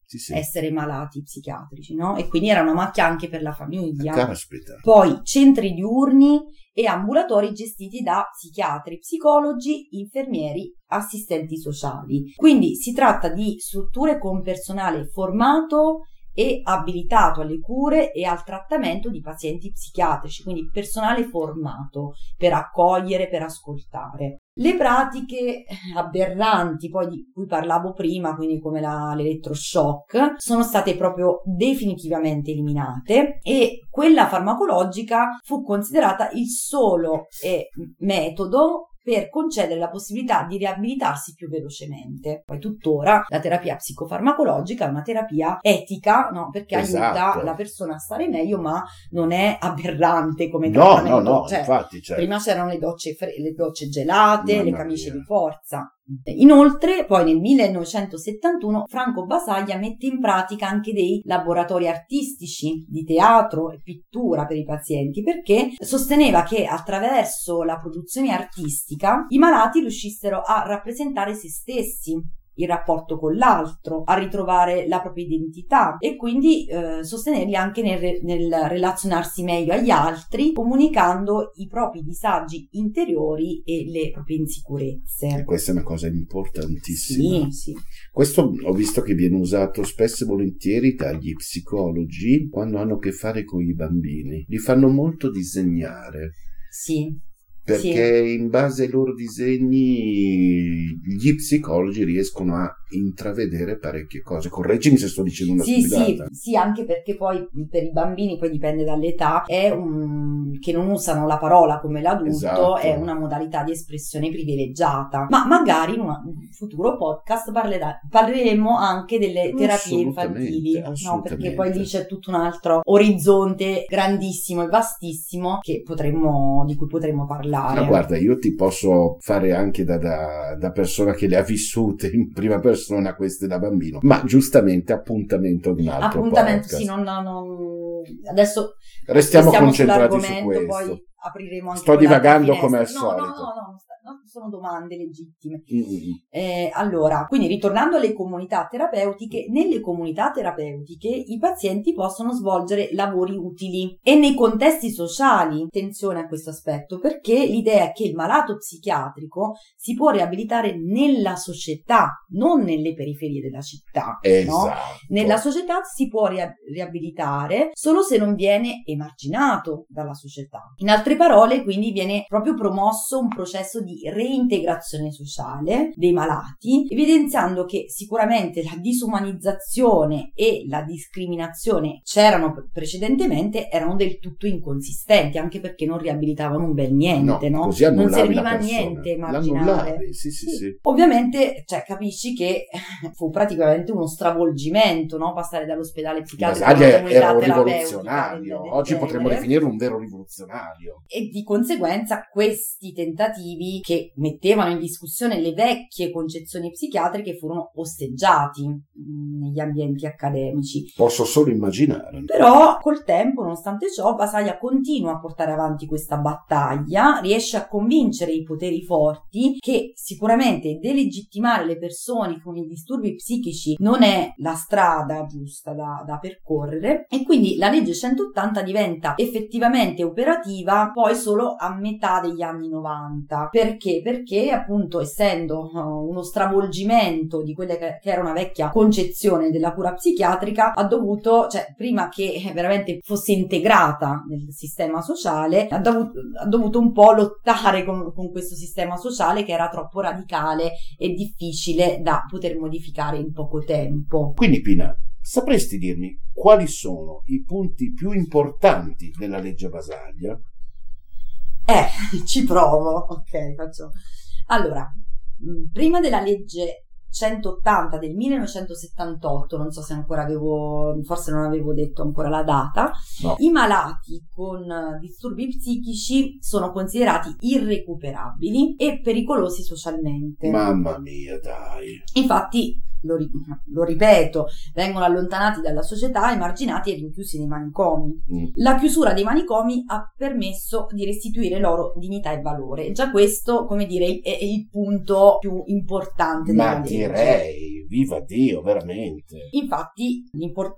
Sì, sì. essere malati psichiatrici, no? E quindi era una macchia anche per la famiglia. Caspita. Poi centri diurni e ambulatori gestiti da psichiatri, psicologi, infermieri, assistenti sociali. Quindi si tratta di strutture con personale formato e abilitato alle cure e al trattamento di pazienti psichiatrici, quindi personale formato per accogliere, per ascoltare. Le pratiche aberranti, poi di cui parlavo prima, quindi come la- l'elettroshock, sono state proprio definitivamente eliminate e quella farmacologica fu considerata il solo eh, metodo per concedere la possibilità di riabilitarsi più velocemente. Poi tuttora la terapia psicofarmacologica è una terapia etica, no? Perché Esatto. aiuta la persona a stare meglio, ma non è aberrante come No, trattamento. no, no, Cioè, infatti, cioè. Prima c'erano le docce, fre- le docce gelate, le Mamma camicie mia. di forza. Inoltre, poi nel 1971, Franco Basaglia mette in pratica anche dei laboratori artistici di teatro e pittura per i pazienti perché sosteneva che attraverso la produzione artistica i malati riuscissero a rappresentare se stessi il rapporto con l'altro, a ritrovare la propria identità e quindi eh, sostenerli anche nel, re- nel relazionarsi meglio agli altri, comunicando i propri disagi interiori e le proprie insicurezze. E questa è una cosa importantissima. Sì, sì. Questo ho visto che viene usato spesso e volentieri dagli psicologi quando hanno a che fare con i bambini. Li fanno molto disegnare. Sì. Perché in base ai loro disegni gli psicologi riescono a intravedere parecchie cose. Correggimi se sto dicendo una Sì, sì, stupidata. sì, anche perché poi per i bambini, poi dipende dall'età, è un, che non usano la parola come l'adulto, Esatto. è una modalità di espressione privilegiata. Ma magari in un futuro podcast parlerà- parleremo anche delle terapie infantili, no? Perché poi lì c'è tutto un altro orizzonte grandissimo e vastissimo che potremmo, di cui potremmo parlare. Ma guarda, io ti posso fare anche da, da- da persona che le ha vissute in prima persona queste da bambino, ma giustamente appuntamento ad un altro Appuntamento, podcast. sì, non, non- adesso Restiamo concentrati su questo. poi apriremo anche Sto divagando come al no, solito. No, no, no, no, sono domande legittime. Mm-mm. Eh, allora, quindi ritornando alle comunità terapeutiche, nelle comunità terapeutiche i pazienti possono svolgere lavori utili e nei contesti sociali, attenzione a questo aspetto, perché l'idea è che il malato psichiatrico si può riabilitare nella società, non nelle periferie della città. no? Esatto. Nella società si può ria- riabilitare solo se non viene emarginato dalla società. In altre parole, quindi viene proprio promosso un processo di reintegrazione sociale dei malati, evidenziando che sicuramente la disumanizzazione e la discriminazione c'erano precedentemente, erano del tutto inconsistenti, anche perché non riabilitavano un bel niente, no? così Non serviva a niente immaginare. L'annullavi, sì, sì, sì. Ovviamente, cioè, capisci che fu praticamente uno stravolgimento, no? Passare dall'ospedale psichiatrico era un rivoluzionario. Oggi potremmo definirlo un vero rivoluzionario. E di conseguenza questi tentativi che mettevano in discussione le vecchie concezioni psichiatriche furono osteggiati mh, negli ambienti accademici. Posso solo immaginare. Però col tempo, nonostante ciò, Basaglia continua a portare avanti questa battaglia, riesce a convincere i poteri forti che sicuramente delegittimare le persone con i disturbi psichici non è la strada giusta da, da percorrere e quindi la legge 180 diventa effettivamente operativa poi solo a metà degli anni 90. Perché? Perché appunto essendo uh, uno stravolgimento di quella che era una vecchia concezione della cura psichiatrica ha dovuto, cioè prima che veramente fosse integrata nel sistema sociale, ha dovuto, ha dovuto un po' lottare con, con questo sistema sociale che era troppo radicale e difficile da poter modificare in poco tempo. Quindi, Pina, sapresti dirmi quali sono i punti più importanti della legge Basaglia? Eh, ci provo. Ok, faccio. Allora, mh, prima della legge 180 del 1978, non so se ancora avevo, forse non avevo detto ancora la data, No. i malati con eh, disturbi psichici sono considerati irrecuperabili e pericolosi socialmente. Mamma mia, dai. Infatti, lo, lo ripeto, vengono allontanati dalla società, emarginati e rinchiusi nei manicomi. Mm. La chiusura dei manicomi ha permesso di restituire loro dignità e valore. Già questo, come dire, è è il punto più importante della Ma legge. Viva Dio, veramente. Infatti,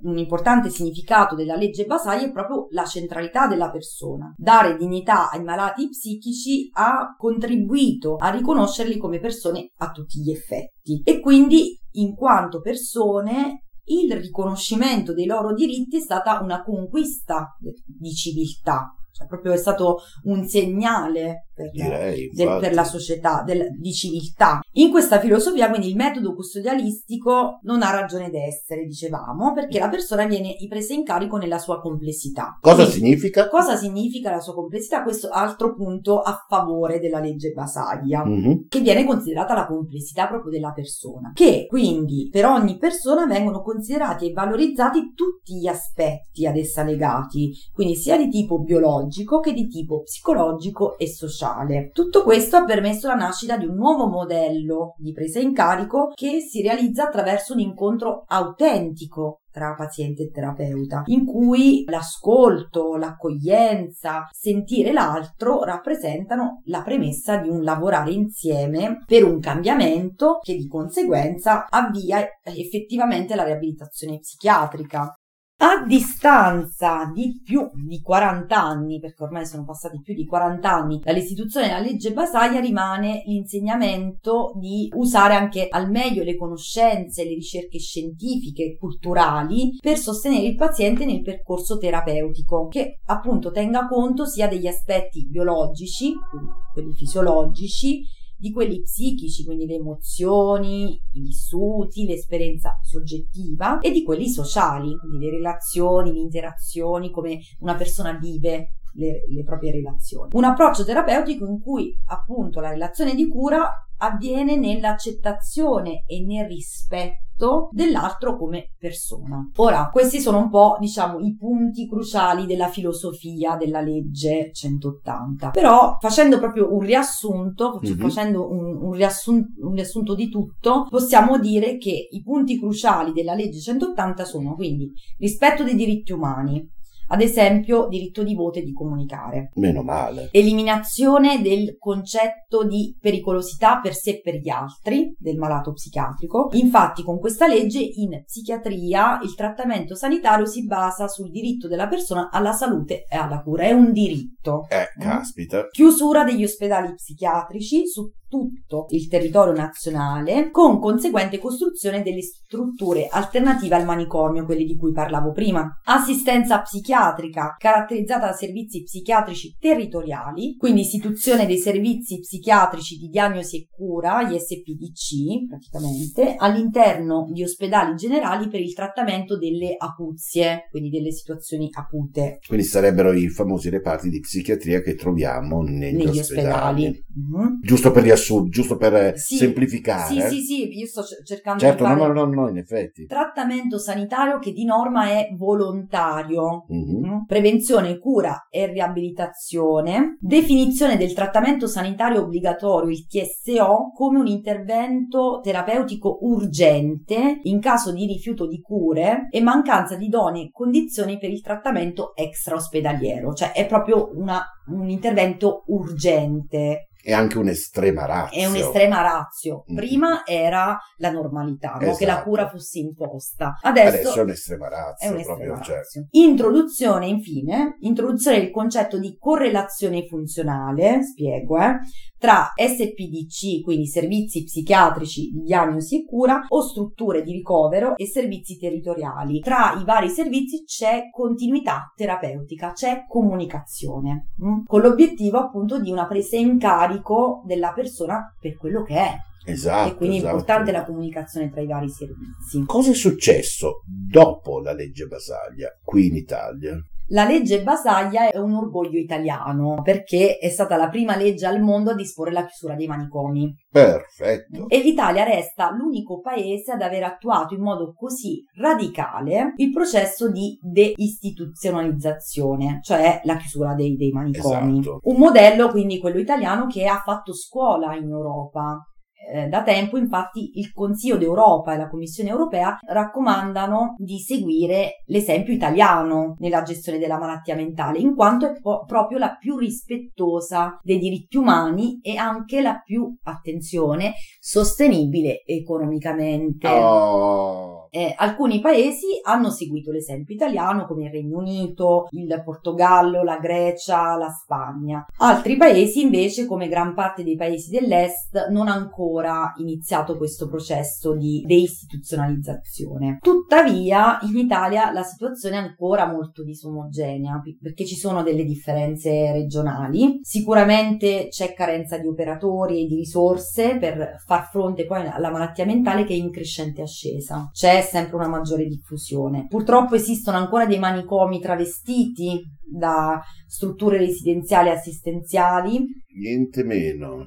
un importante significato della legge Basaglia è proprio la centralità della persona. Dare dignità ai malati psichici ha contribuito a riconoscerli come persone a tutti gli effetti e quindi, in quanto persone, il riconoscimento dei loro diritti è stata una conquista di civiltà. Cioè, proprio è stato un segnale per, Direi, del- per la società, del- di civiltà. In questa filosofia, quindi, il metodo custodialistico non ha ragione d'essere, dicevamo, perché la persona viene presa in carico nella sua complessità. Cosa Quindi, significa? Cosa significa la sua complessità? Questo altro punto a favore della legge Basaglia Mhm. che viene considerata la complessità proprio della persona, che quindi per ogni persona vengono considerati e valorizzati tutti gli aspetti ad essa legati, quindi sia di tipo biologico che di tipo psicologico e sociale. Tutto questo ha permesso la nascita di un nuovo modello di presa in carico che si realizza attraverso un incontro autentico tra paziente e terapeuta, in cui l'ascolto, l'accoglienza, sentire l'altro rappresentano la premessa di un lavorare insieme per un cambiamento che di conseguenza avvia effettivamente la riabilitazione psichiatrica. A distanza di più di 40 anni, perché ormai sono passati più di 40 anni dall'istituzione della legge Basaglia, rimane l'insegnamento di usare anche al meglio le conoscenze, le ricerche scientifiche e culturali per sostenere il paziente nel percorso terapeutico, che appunto tenga conto sia degli aspetti biologici, quindi quelli fisiologici, di quelli psichici, quindi le emozioni, i vissuti, l'esperienza soggettiva e di quelli sociali, quindi le relazioni, le interazioni, come una persona vive le, le proprie relazioni. Un approccio terapeutico in cui appunto la relazione di cura avviene nell'accettazione e nel rispetto dell'altro come persona. Ora, questi sono un po', diciamo, i punti cruciali della filosofia della legge 180. Però, facendo proprio un riassunto, Mhm. facendo un, un riassun- un riassunto di tutto, possiamo dire che i punti cruciali della legge 180 sono quindi rispetto dei diritti umani, ad esempio diritto di voto e di comunicare. Meno male. Eliminazione del concetto di pericolosità per sé e per gli altri del malato psichiatrico. Infatti, con questa legge in psichiatria il trattamento sanitario si basa sul diritto della persona alla salute e alla cura. È un diritto. Eh, caspita. Chiusura degli ospedali psichiatrici su tutto il territorio nazionale con conseguente costruzione delle strutture alternative al manicomio, quelle di cui parlavo prima. Assistenza psichiatrica caratterizzata da servizi psichiatrici territoriali, quindi istituzione dei servizi psichiatrici di diagnosi e cura, gli SPDC praticamente, all'interno di ospedali generali per il trattamento delle acuzie, quindi delle situazioni acute. Quindi sarebbero i famosi reparti di psichiatria che troviamo negli, Negli ospedali. ospedali. Mhm. Giusto per riassumere, giusto per Sì, semplificare. Sì, sì, sì, io sto cercando Certo, di fare no, no, no, in effetti. trattamento sanitario che di norma è volontario, Mhm. Mhm. prevenzione, cura e riabilitazione, definizione del trattamento sanitario obbligatorio, il TSO, come un intervento terapeutico urgente in caso di rifiuto di cure e mancanza di idonee condizioni per il trattamento extraospedaliero, cioè è proprio una- un intervento urgente. È anche un'estrema razza. È un'estrema razio. Mm. Prima era la normalità, no? che la Esatto. cura fosse imposta. Adesso, Adesso è un'estrema razza. è un'estrema proprio, cioè. razio. Introduzione, infine, introduzione del concetto di correlazione funzionale, spiego, eh, tra SPDC, quindi servizi psichiatrici di diagnosi e cura, o strutture di ricovero e servizi territoriali. Tra i vari servizi c'è continuità terapeutica, c'è comunicazione, mm? con l'obiettivo appunto di una presa in carico della persona per quello che è. Esatto. e quindi è esatto. importante la comunicazione tra i vari servizi. Cosa è successo dopo la legge Basaglia qui in Italia? La legge Basaglia è un orgoglio italiano perché è stata la prima legge al mondo a disporre la chiusura dei manicomi Perfetto. e l'Italia resta l'unico paese ad aver attuato in modo così radicale il processo di deistituzionalizzazione, cioè la chiusura dei, dei manicomi. Esatto. Un modello quindi quello italiano che ha fatto scuola in Europa. Eh, Da tempo, infatti, il Consiglio d'Europa e la Commissione europea raccomandano di seguire l'esempio italiano nella gestione della malattia mentale, in quanto è po- proprio la più rispettosa dei diritti umani e anche la più, attenzione, sostenibile economicamente. Oh. Eh, alcuni paesi hanno seguito l'esempio italiano come il Regno Unito, il Portogallo, la Grecia, la Spagna. Altri paesi invece come gran parte dei paesi dell'Est non hanno ancora iniziato questo processo di deistituzionalizzazione. Tuttavia in Italia la situazione è ancora molto disomogenea perché ci sono delle differenze regionali. Sicuramente c'è carenza di operatori e di risorse per far fronte poi alla malattia mentale che è in crescente ascesa. C'è sempre una maggiore diffusione. Purtroppo esistono ancora dei manicomi travestiti da strutture residenziali assistenziali. Niente meno.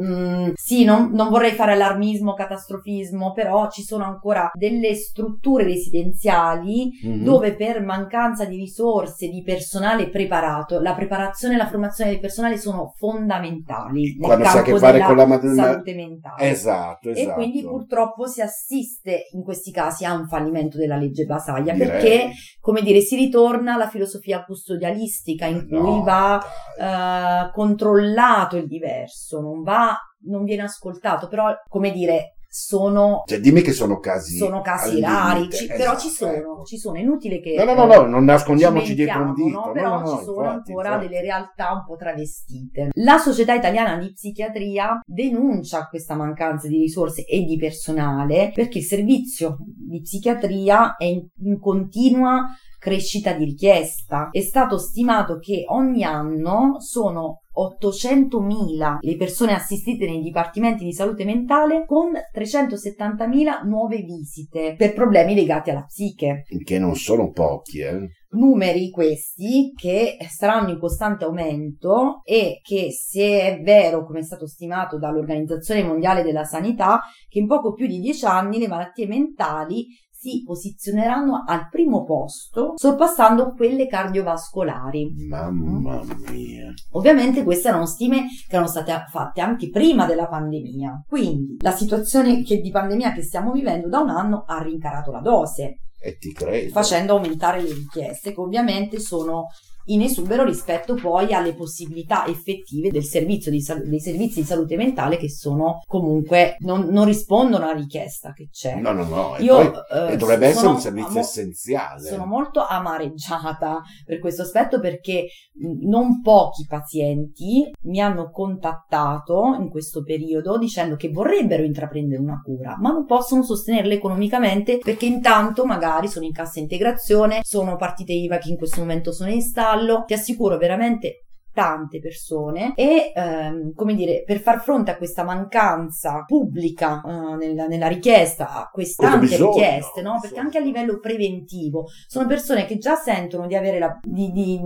Mm, sì, non, non vorrei fare allarmismo, catastrofismo, però ci sono ancora delle strutture residenziali Mhm. dove per mancanza di risorse, di personale preparato, la preparazione e la formazione del personale sono fondamentali Quando si ha a campo che fare con la madonna- salute mentale. Esatto, esatto. E quindi purtroppo si assiste in questi casi a un fallimento della legge Basaglia Direi. perché, come dire, si ritorna alla filosofia custodialistica in cui No, va eh, controllato il diverso, non va, non viene ascoltato, però, come dire, sono Cioè, dimmi che sono casi. sono casi rari, ci- però esatto, ci sono, ecco. ci sono, è inutile che No, no, no, no, non nascondiamoci ci dietro un dito. no? Però no, ci sono infatti, ancora infatti. delle realtà un po' travestite. La Società Italiana di Psichiatria denuncia questa mancanza di risorse e di personale perché il servizio di psichiatria è in, in continua crescita di richiesta. È stato stimato che ogni anno sono 800.000 le persone assistite nei dipartimenti di salute mentale con 370.000 nuove visite per problemi legati alla psiche Che non sono pochi, eh. numeri questi che saranno in costante aumento e che se è vero come è stato stimato dall'Organizzazione Mondiale della Sanità che in poco più di dieci anni le malattie mentali si posizioneranno al primo posto sorpassando quelle cardiovascolari. Mamma mia. Ovviamente queste erano stime che erano state fatte anche prima della pandemia, quindi la situazione che- di pandemia che stiamo vivendo da un anno ha rincarato la dose E ti credo. facendo aumentare le richieste che ovviamente sono in esubero rispetto poi alle possibilità effettive del servizio di sal- dei servizi di salute mentale che sono comunque non, non rispondono alla richiesta che c'è. No, no, no. E, Io, poi- eh, e dovrebbe essere un servizio amo- essenziale. Sono molto amareggiata per questo aspetto perché mh, non pochi pazienti mi hanno contattato in questo periodo dicendo che vorrebbero intraprendere una cura, ma non possono sostenerla economicamente perché intanto magari sono in cassa integrazione, sono partite IVA che in questo momento sono in stallo. Ti assicuro veramente tante persone e ehm, come dire per far fronte a questa mancanza pubblica eh, nella, nella richiesta a queste tante richieste no? perché anche a livello preventivo sono persone che già sentono di avere la, di, di-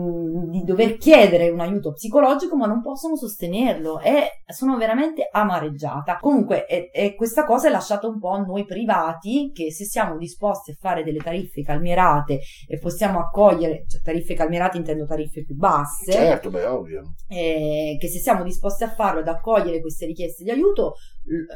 di dover chiedere un aiuto psicologico ma non possono sostenerlo e sono veramente amareggiata comunque e, e questa cosa è lasciata un po' a noi privati che se siamo disposti a fare delle tariffe calmierate e possiamo accogliere cioè tariffe calmierate intendo tariffe più basse Certo, beh, ovvio. eh, che se siamo disposti a farlo, ad accogliere queste richieste di aiuto,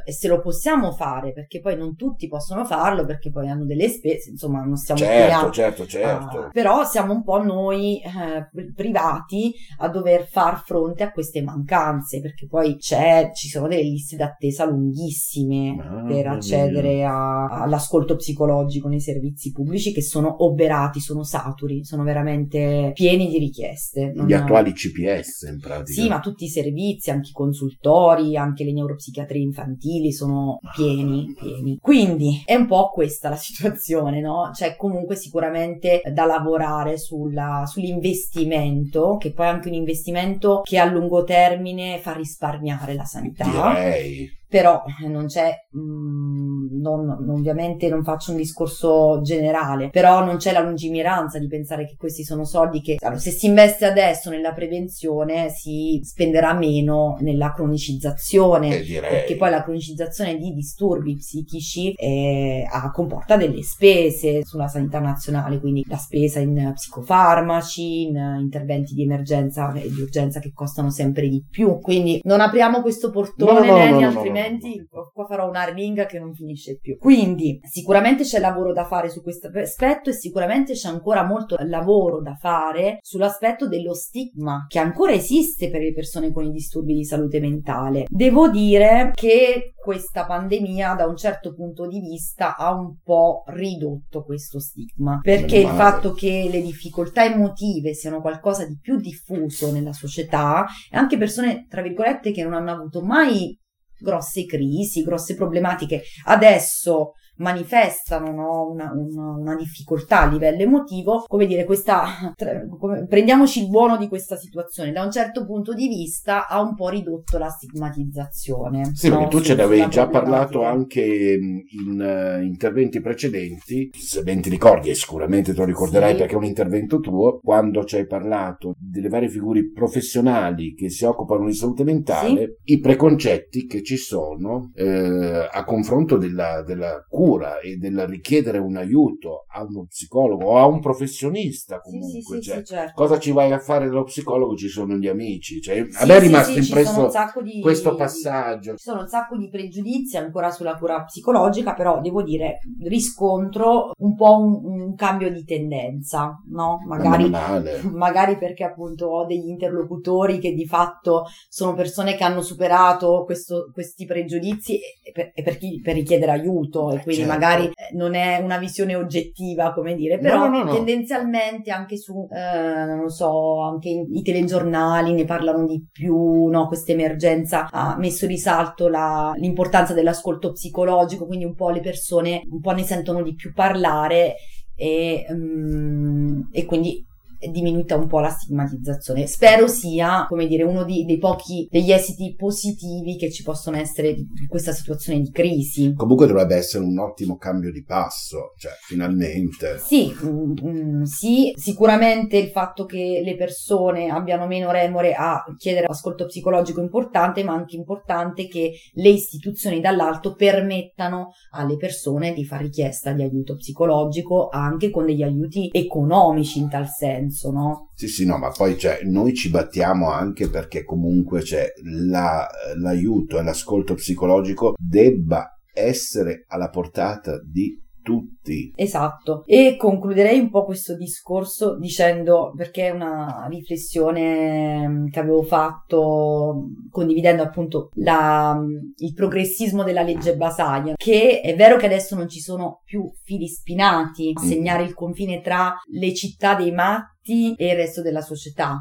e se lo possiamo fare, perché poi non tutti possono farlo, perché poi hanno delle spese, insomma, non stiamo Certo, chiamando- certo, certo. Ah, però siamo un po' noi eh, pri- privati a dover far fronte a queste mancanze, perché poi c'è, ci sono delle liste d'attesa lunghissime Mamma per accedere a- all'ascolto psicologico nei servizi pubblici che sono oberati, sono saturi, sono veramente pieni di richieste. Non- Gli attuali CPS in pratica. sì, ma tutti i servizi, anche i consultori, anche le neuropsichiatrie infantili sono pieni, pieni. Quindi è un po' questa la situazione, no? C'è comunque sicuramente da lavorare sulla- sull'investimento, che poi è anche un investimento che a lungo termine fa risparmiare la sanità Direi. Però eh, non c'è, mm, non- ovviamente non faccio un discorso generale, però non c'è la lungimiranza di pensare che questi sono soldi che allora, se si investe adesso nella prevenzione si spenderà meno nella cronicizzazione, Eh, perché poi la cronicizzazione di disturbi psichici eh, comporta delle spese sulla sanità nazionale, quindi la spesa in psicofarmaci, in eh, interventi di emergenza e di urgenza che costano sempre di più, quindi non apriamo questo portone No, no, Lenny, no, no, altrimenti qua farò una ringa che non finisce più. Quindi sicuramente c'è lavoro da fare su questo aspetto e sicuramente c'è ancora molto lavoro da fare sull'aspetto dello stigma che ancora esiste per le persone con i disturbi di salute mentale. Devo dire che questa pandemia da un certo punto di vista ha un po' ridotto questo stigma perché il fatto che le difficoltà emotive siano qualcosa di più diffuso nella società e anche persone tra virgolette che non hanno avuto mai grosse crisi, grosse problematiche, adesso manifestano no, una, una- una difficoltà a livello emotivo, come dire, questa, tra- come- prendiamoci il buono di questa situazione, da un certo punto di vista ha un po' ridotto la stigmatizzazione. Sì, no, perché tu su- ce ne avevi già parlato anche mh, in eh, interventi precedenti, se ben ti ricordi, e sicuramente te lo ricorderai Sì. perché è un intervento tuo, quando ci hai parlato delle varie figure professionali che si occupano di salute mentale, i preconcetti che ci sono eh, a confronto della, della cura e del richiedere un aiuto a uno psicologo o a un professionista comunque. sì, sì, cioè, certo. Cosa ci vai a fare dallo psicologo? Ci sono gli amici. Cioè, a me è rimasto impresso di- questo passaggio. Ci sono un sacco di pregiudizi ancora sulla cura psicologica, però devo dire, riscontro un po' un, un cambio di tendenza, no? Magari, magari perché appunto ho degli interlocutori che di fatto sono persone che hanno superato questo- questi pregiudizi e per, e per chi- per richiedere aiuto e quindi certo. magari eh, non è una visione oggettiva, come dire, però No, no, no, tendenzialmente anche su, eh, non so, anche i, telegiornali ne parlano di più, no? Questa emergenza ha messo in risalto la- l'importanza dell'ascolto psicologico, quindi un po' le persone un po' ne sentono di più parlare e, mm, e quindi diminuita un po' la stigmatizzazione. Spero sia, come dire, uno di- dei pochi, degli esiti positivi che ci possono essere di di questa situazione di crisi. Comunque dovrebbe essere un ottimo cambio di passo, cioè finalmente. Sì, mm, mm, sì, sicuramente il fatto che le persone abbiano meno remore a chiedere ascolto psicologico è importante, ma anche importante che le istituzioni dall'alto permettano alle persone di fare richiesta di aiuto psicologico anche con degli aiuti economici in tal senso, no? Sì, sì, no, ma poi cioè, noi ci battiamo anche perché comunque c'è la- l'aiuto e l'ascolto psicologico debba essere alla portata di tutti. Esatto, e concluderei un po' questo discorso dicendo, perché è una riflessione mm, che avevo fatto condividendo appunto la- mm, il progressismo della legge Basaglia, che è vero che adesso non ci sono più fili spinati a Mm. segnare il confine tra le città dei matti e il resto della società.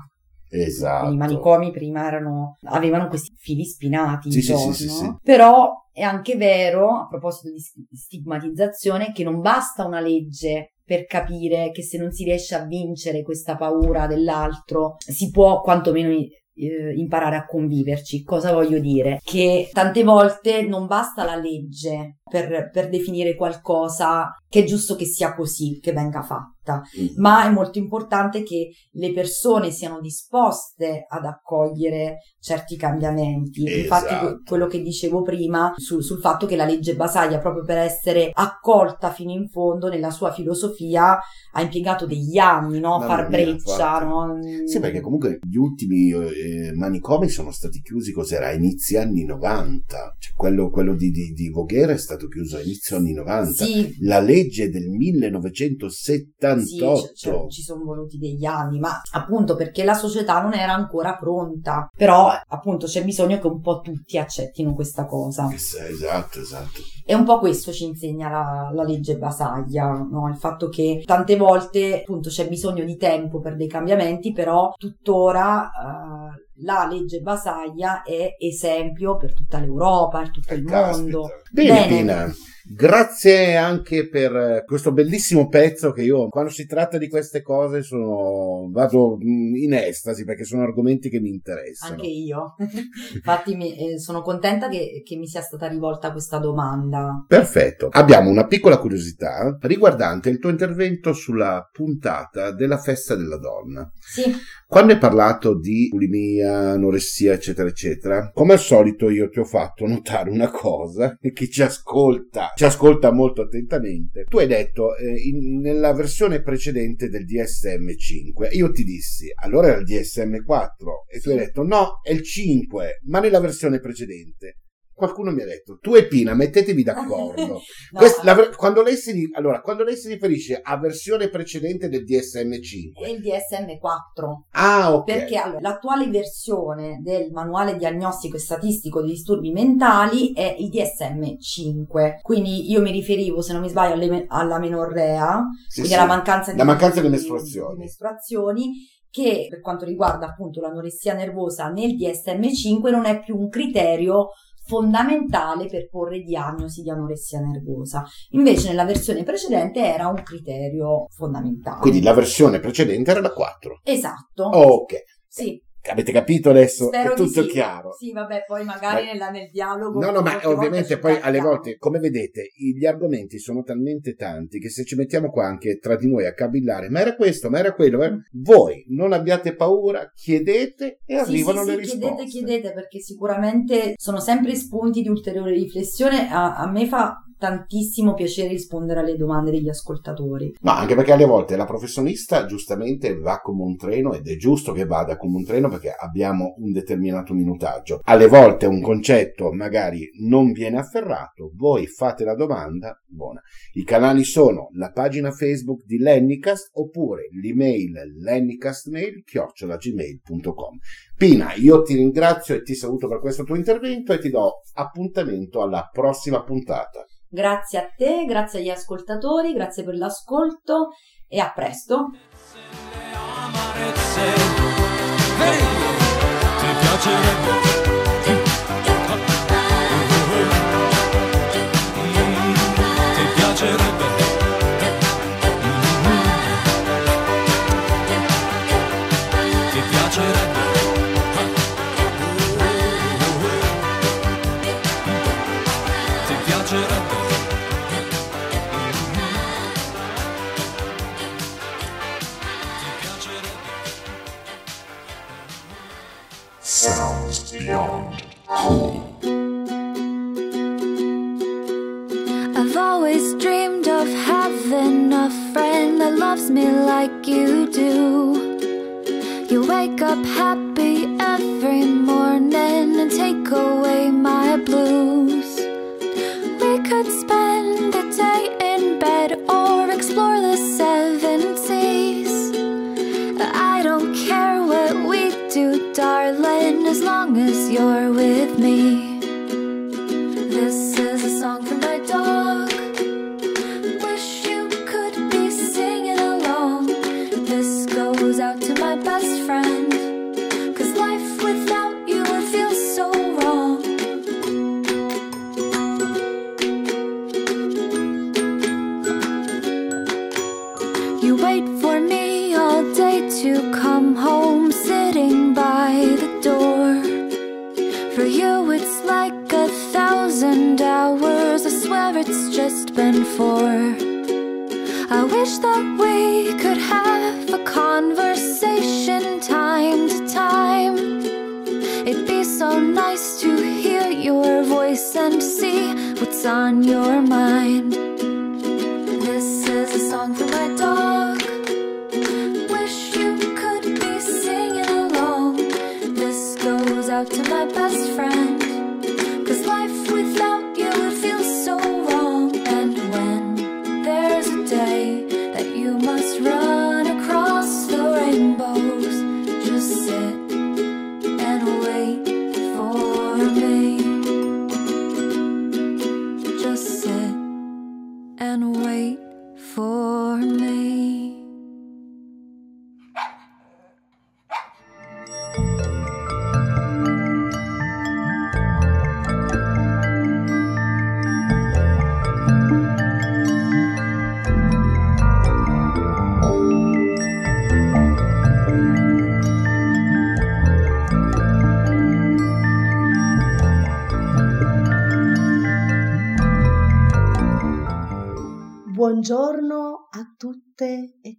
Esatto. I manicomi prima erano, avevano questi fili spinati Sì, intorno, sì, sì, sì. però è anche vero, a proposito di st- stigmatizzazione, che non basta una legge per capire che se non si riesce a vincere questa paura dell'altro, si può quantomeno eh, imparare a conviverci. Cosa voglio dire? Che tante volte non basta la legge per, per definire qualcosa che è giusto che sia così, che venga vita, mm. ma è molto importante che le persone siano disposte ad accogliere certi cambiamenti. Esatto. Infatti quello che dicevo prima su, sul fatto che la legge Basaglia, proprio per essere accolta fino in fondo nella sua filosofia, ha impiegato degli anni, no? Far breccia, no? Sì, perché comunque gli ultimi eh, manicomi sono stati chiusi, cos'era? A inizi anni 90. Cioè, quello, quello di, di, di Voghera è stato chiuso a inizio anni 90. Sì. La legge del 1970 98. Sì, cioè, ci sono voluti degli anni, ma appunto perché la società non era ancora pronta. Però appunto c'è bisogno che un po' tutti accettino questa cosa. Esatto, esatto. E un po' questo ci insegna la, la legge Basaglia, no? il fatto che tante volte appunto c'è bisogno di tempo per dei cambiamenti, però tuttora... Uh, la legge Basaglia è esempio per tutta l'Europa, per tutto il mondo. Bene, Pina. Grazie anche per eh, questo bellissimo pezzo che io, quando si tratta di queste cose, sono, vado mm, in estasi perché sono argomenti che mi interessano. Anche io. Infatti mi- eh, sono contenta che, che mi sia stata rivolta questa domanda. Perfetto. Abbiamo una piccola curiosità riguardante il tuo intervento sulla puntata della festa della donna. Sì. Quando hai parlato di bulimia, anoressia, eccetera, eccetera, come al solito io ti ho fatto notare una cosa e chi ci ascolta, ci ascolta molto attentamente. Tu hai detto eh, in- nella versione precedente del DSM5, io ti dissi, allora era il DSM4 e tu hai detto no, è il 5, ma nella versione precedente. Qualcuno mi ha detto, tu e Pina, mettetevi d'accordo. No, Quest- la quando, lei si, allora, quando lei si riferisce a versione precedente del DSM5, È il DSM-4. ah, ok. Perché allora, l'attuale versione del manuale diagnostico e statistico dei disturbi mentali è il DSM-5. Quindi io mi riferivo, se non mi sbaglio, alle- alla menorrea, Sì, quindi sì. alla mancanza di, La mancanza di di- mestruazioni. di mestruazioni, che per quanto riguarda appunto l'anoressia nervosa nel DSM-5 non è più un criterio fondamentale per porre diagnosi di anoressia nervosa. Invece nella versione precedente era un criterio fondamentale. Quindi la versione precedente era la 4. Esatto. Ok. Sì. Avete capito adesso? Spero è tutto sì. chiaro. Sì, vabbè, poi magari Ma- nella- nel dialogo. No, no, ma ovviamente poi alle volte, come vedete, gli argomenti sono talmente tanti che se ci mettiamo qua anche tra di noi a cabillare, ma era questo, ma era quello, eh, voi non abbiate paura, chiedete e Sì, arrivano sì, le sì, risposte. chiedete, chiedete, perché sicuramente sono sempre spunti di ulteriore riflessione. A, a me fa tantissimo piacere rispondere alle domande degli ascoltatori. No, anche perché alle volte la professionista giustamente va come un treno ed è giusto che vada come un treno perché abbiamo un determinato minutaggio. Alle volte un concetto magari non viene afferrato, voi fate la domanda, buona. I canali sono la pagina Facebook di Lennicast oppure l'email lennicastmail.gmail.com Pina, io ti ringrazio e ti saluto per questo tuo intervento e ti do appuntamento alla prossima puntata. Grazie a te, grazie agli ascoltatori, grazie per l'ascolto e a presto. Ti you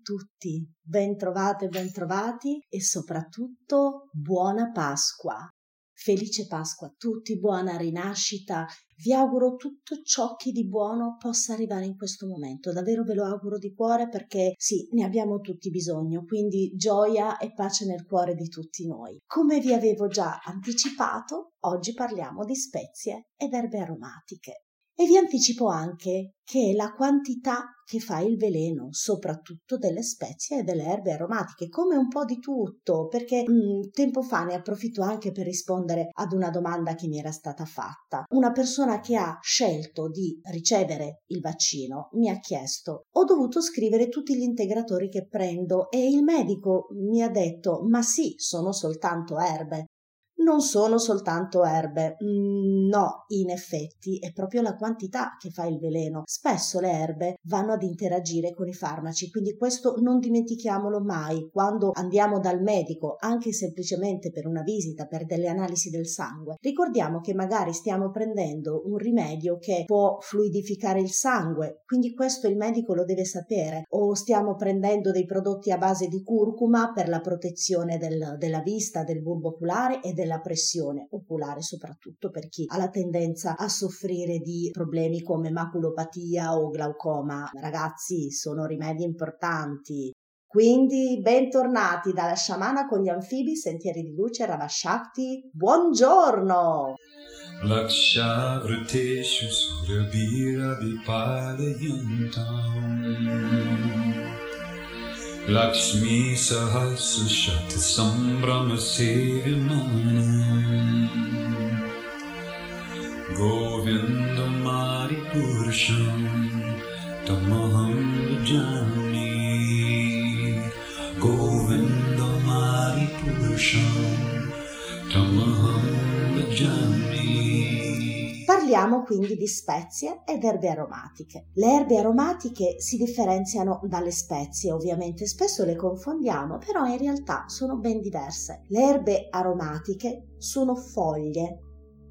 tutti, bentrovate e bentrovati e soprattutto buona Pasqua. Felice Pasqua a tutti, buona rinascita. Vi auguro tutto ciò che di buono possa arrivare in questo momento. Davvero ve lo auguro di cuore perché sì, ne abbiamo tutti bisogno, quindi gioia e pace nel cuore di tutti noi. Come vi avevo già anticipato, oggi parliamo di spezie ed erbe aromatiche. E vi anticipo anche che la quantità che fa il veleno, soprattutto delle spezie e delle erbe aromatiche, come un po' di tutto, perché mh, tempo fa ne approfitto anche per rispondere ad una domanda che mi era stata fatta. Una persona che ha scelto di ricevere il vaccino mi ha chiesto: ho dovuto scrivere tutti gli integratori che prendo e il medico mi ha detto: ma sì, sono soltanto erbe non sono soltanto erbe. Mm, no, in effetti è proprio la quantità che fa il veleno. Spesso le erbe vanno ad interagire con i farmaci, quindi questo non dimentichiamolo mai. Quando andiamo dal medico, anche semplicemente per una visita, per delle analisi del sangue, ricordiamo che magari stiamo prendendo un rimedio che può fluidificare il sangue, quindi questo il medico lo deve sapere. O stiamo prendendo dei prodotti a base di curcuma per la protezione del, della vista, del bulbo oculare e della pressione oculare, soprattutto per chi ha la tendenza a soffrire di problemi come maculopatia o glaucoma. Ragazzi, sono rimedi importanti. Quindi bentornati dalla sciamana con gli anfibi, sentieri di luce, Ravashakti. Buongiorno! Lakshavriteshu surabhira vipalayuntam लक्ष्मीसहस्रशतसम्भ्रमशिम गोविन्दमारिपुरुषं तमः जननी गोविन्दमारिपुरुषं तमहं जाने। Parliamo quindi di spezie ed erbe aromatiche. Le erbe aromatiche si differenziano dalle spezie, ovviamente spesso le confondiamo, però in realtà sono ben diverse. Le erbe aromatiche sono foglie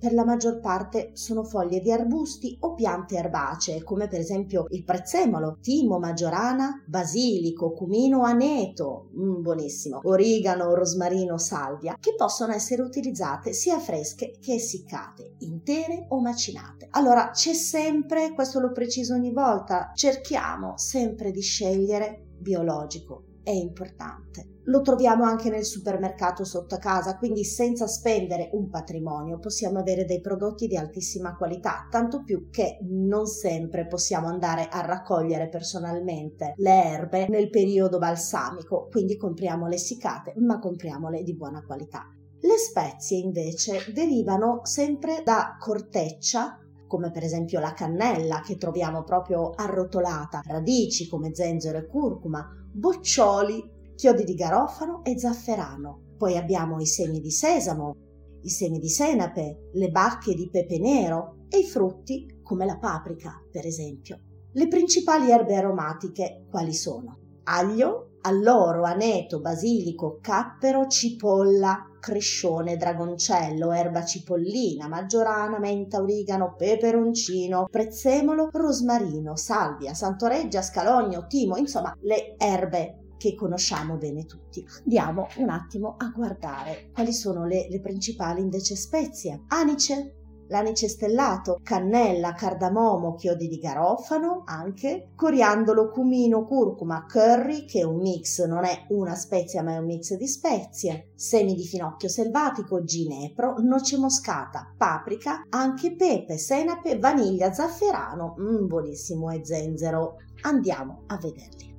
per la maggior parte sono foglie di arbusti o piante erbacee, come per esempio il prezzemolo, timo, maggiorana, basilico, cumino, aneto, mm, buonissimo, origano, rosmarino, salvia, che possono essere utilizzate sia fresche che essiccate, intere o macinate. Allora c'è sempre, questo lo preciso ogni volta, cerchiamo sempre di scegliere biologico, è importante. Lo troviamo anche nel supermercato sotto casa, quindi senza spendere un patrimonio possiamo avere dei prodotti di altissima qualità, tanto più che non sempre possiamo andare a raccogliere personalmente le erbe nel periodo balsamico, quindi compriamole essiccate, ma compriamole di buona qualità. Le spezie invece derivano sempre da corteccia come per esempio la cannella che troviamo proprio arrotolata, radici come zenzero e curcuma, boccioli, chiodi di garofano e zafferano. Poi abbiamo i semi di sesamo, i semi di senape, le bacche di pepe nero e i frutti come la paprika, per esempio. Le principali erbe aromatiche quali sono? aglio, alloro, aneto, basilico, cappero, cipolla, crescione, dragoncello, erba cipollina, maggiorana, menta, origano, peperoncino, prezzemolo, rosmarino, salvia, santoreggia, scalogno, timo, insomma le erbe che conosciamo bene tutti. Andiamo un attimo a guardare quali sono le, le principali invece spezie. Anice, l'anice stellato, cannella, cardamomo, chiodi di garofano anche, coriandolo, cumino, curcuma, curry che è un mix, non è una spezia ma è un mix di spezie, semi di finocchio selvatico, ginepro, noce moscata, paprika, anche pepe, senape, vaniglia, zafferano, mm, buonissimo e zenzero. Andiamo a vederli.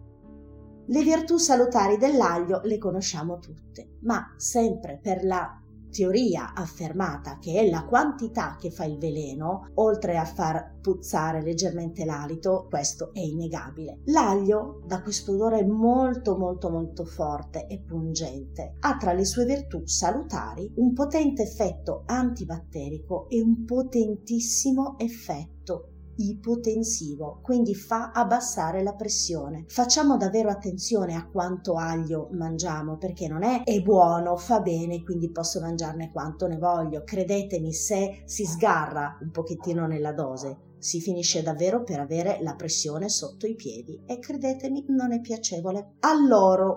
Le virtù salutari dell'aglio le conosciamo tutte, ma sempre per la teoria affermata che è la quantità che fa il veleno, oltre a far puzzare leggermente l'alito, questo è innegabile. L'aglio dà questo odore molto molto molto forte e pungente. Ha tra le sue virtù salutari un potente effetto antibatterico e un potentissimo effetto ipotensivo, quindi fa abbassare la pressione. Facciamo davvero attenzione a quanto aglio mangiamo perché non è è buono, fa bene, quindi posso mangiarne quanto ne voglio. Credetemi, se si sgarra un pochettino nella dose, si finisce davvero per avere la pressione sotto i piedi e credetemi non è piacevole. Allora,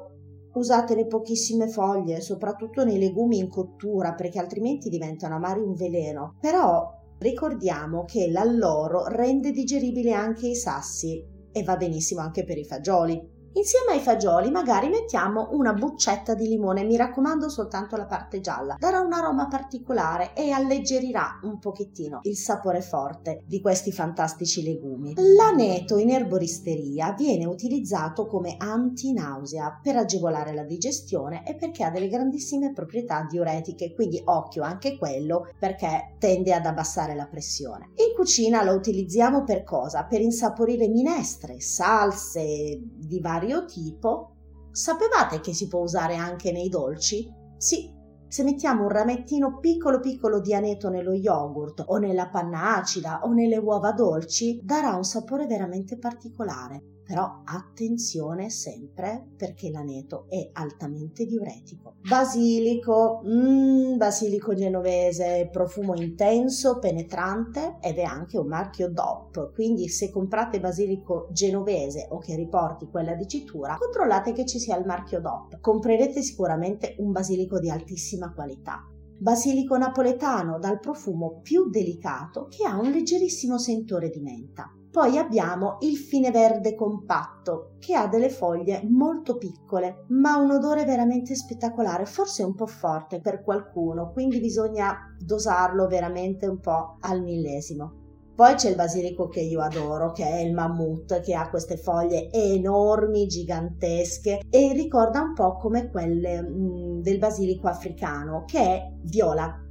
usate le pochissime foglie, soprattutto nei legumi in cottura perché altrimenti diventano amari un veleno. Però Ricordiamo che l'alloro rende digeribili anche i sassi e va benissimo anche per i fagioli. Insieme ai fagioli magari mettiamo una buccetta di limone, mi raccomando soltanto la parte gialla. Darà un aroma particolare e alleggerirà un pochettino il sapore forte di questi fantastici legumi. L'aneto in erboristeria viene utilizzato come antinausea per agevolare la digestione e perché ha delle grandissime proprietà diuretiche, quindi occhio anche quello perché tende ad abbassare la pressione. In cucina lo utilizziamo per cosa? Per insaporire minestre, salse di vario tipo. Sapevate che si può usare anche nei dolci? Sì, se mettiamo un ramettino piccolo piccolo di aneto nello yogurt o nella panna acida o nelle uova dolci, darà un sapore veramente particolare. Però attenzione sempre perché l'aneto è altamente diuretico. Basilico, mm, basilico genovese, profumo intenso, penetrante ed è anche un marchio DOP. Quindi se comprate basilico genovese o che riporti quella dicitura, controllate che ci sia il marchio DOP. Comprerete sicuramente un basilico di altissima qualità. Basilico napoletano dal profumo più delicato che ha un leggerissimo sentore di menta. Poi abbiamo il fine verde compatto, che ha delle foglie molto piccole, ma un odore veramente spettacolare, forse un po' forte per qualcuno, quindi bisogna dosarlo veramente un po' al millesimo. Poi c'è il basilico che io adoro, che è il mammut, che ha queste foglie enormi, gigantesche e ricorda un po' come quelle mh, del basilico africano, che è viola,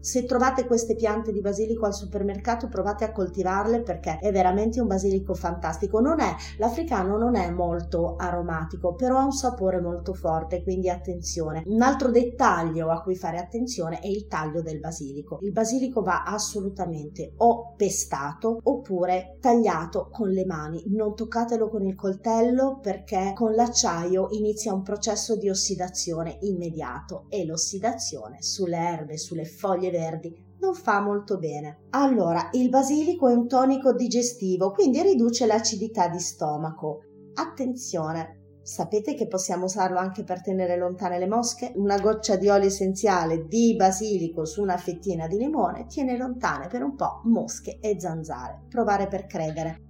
se trovate queste piante di basilico al supermercato provate a coltivarle perché è veramente un basilico fantastico. Non è, l'africano non è molto aromatico, però ha un sapore molto forte, quindi attenzione. Un altro dettaglio a cui fare attenzione è il taglio del basilico. Il basilico va assolutamente o pestato oppure tagliato con le mani. Non toccatelo con il coltello perché con l'acciaio inizia un processo di ossidazione immediato e l'ossidazione sulle erbe, sulle foglie verdi non fa molto bene. Allora, il basilico è un tonico digestivo, quindi riduce l'acidità di stomaco. Attenzione, sapete che possiamo usarlo anche per tenere lontane le mosche? Una goccia di olio essenziale di basilico su una fettina di limone tiene lontane per un po' mosche e zanzare. Provare per credere.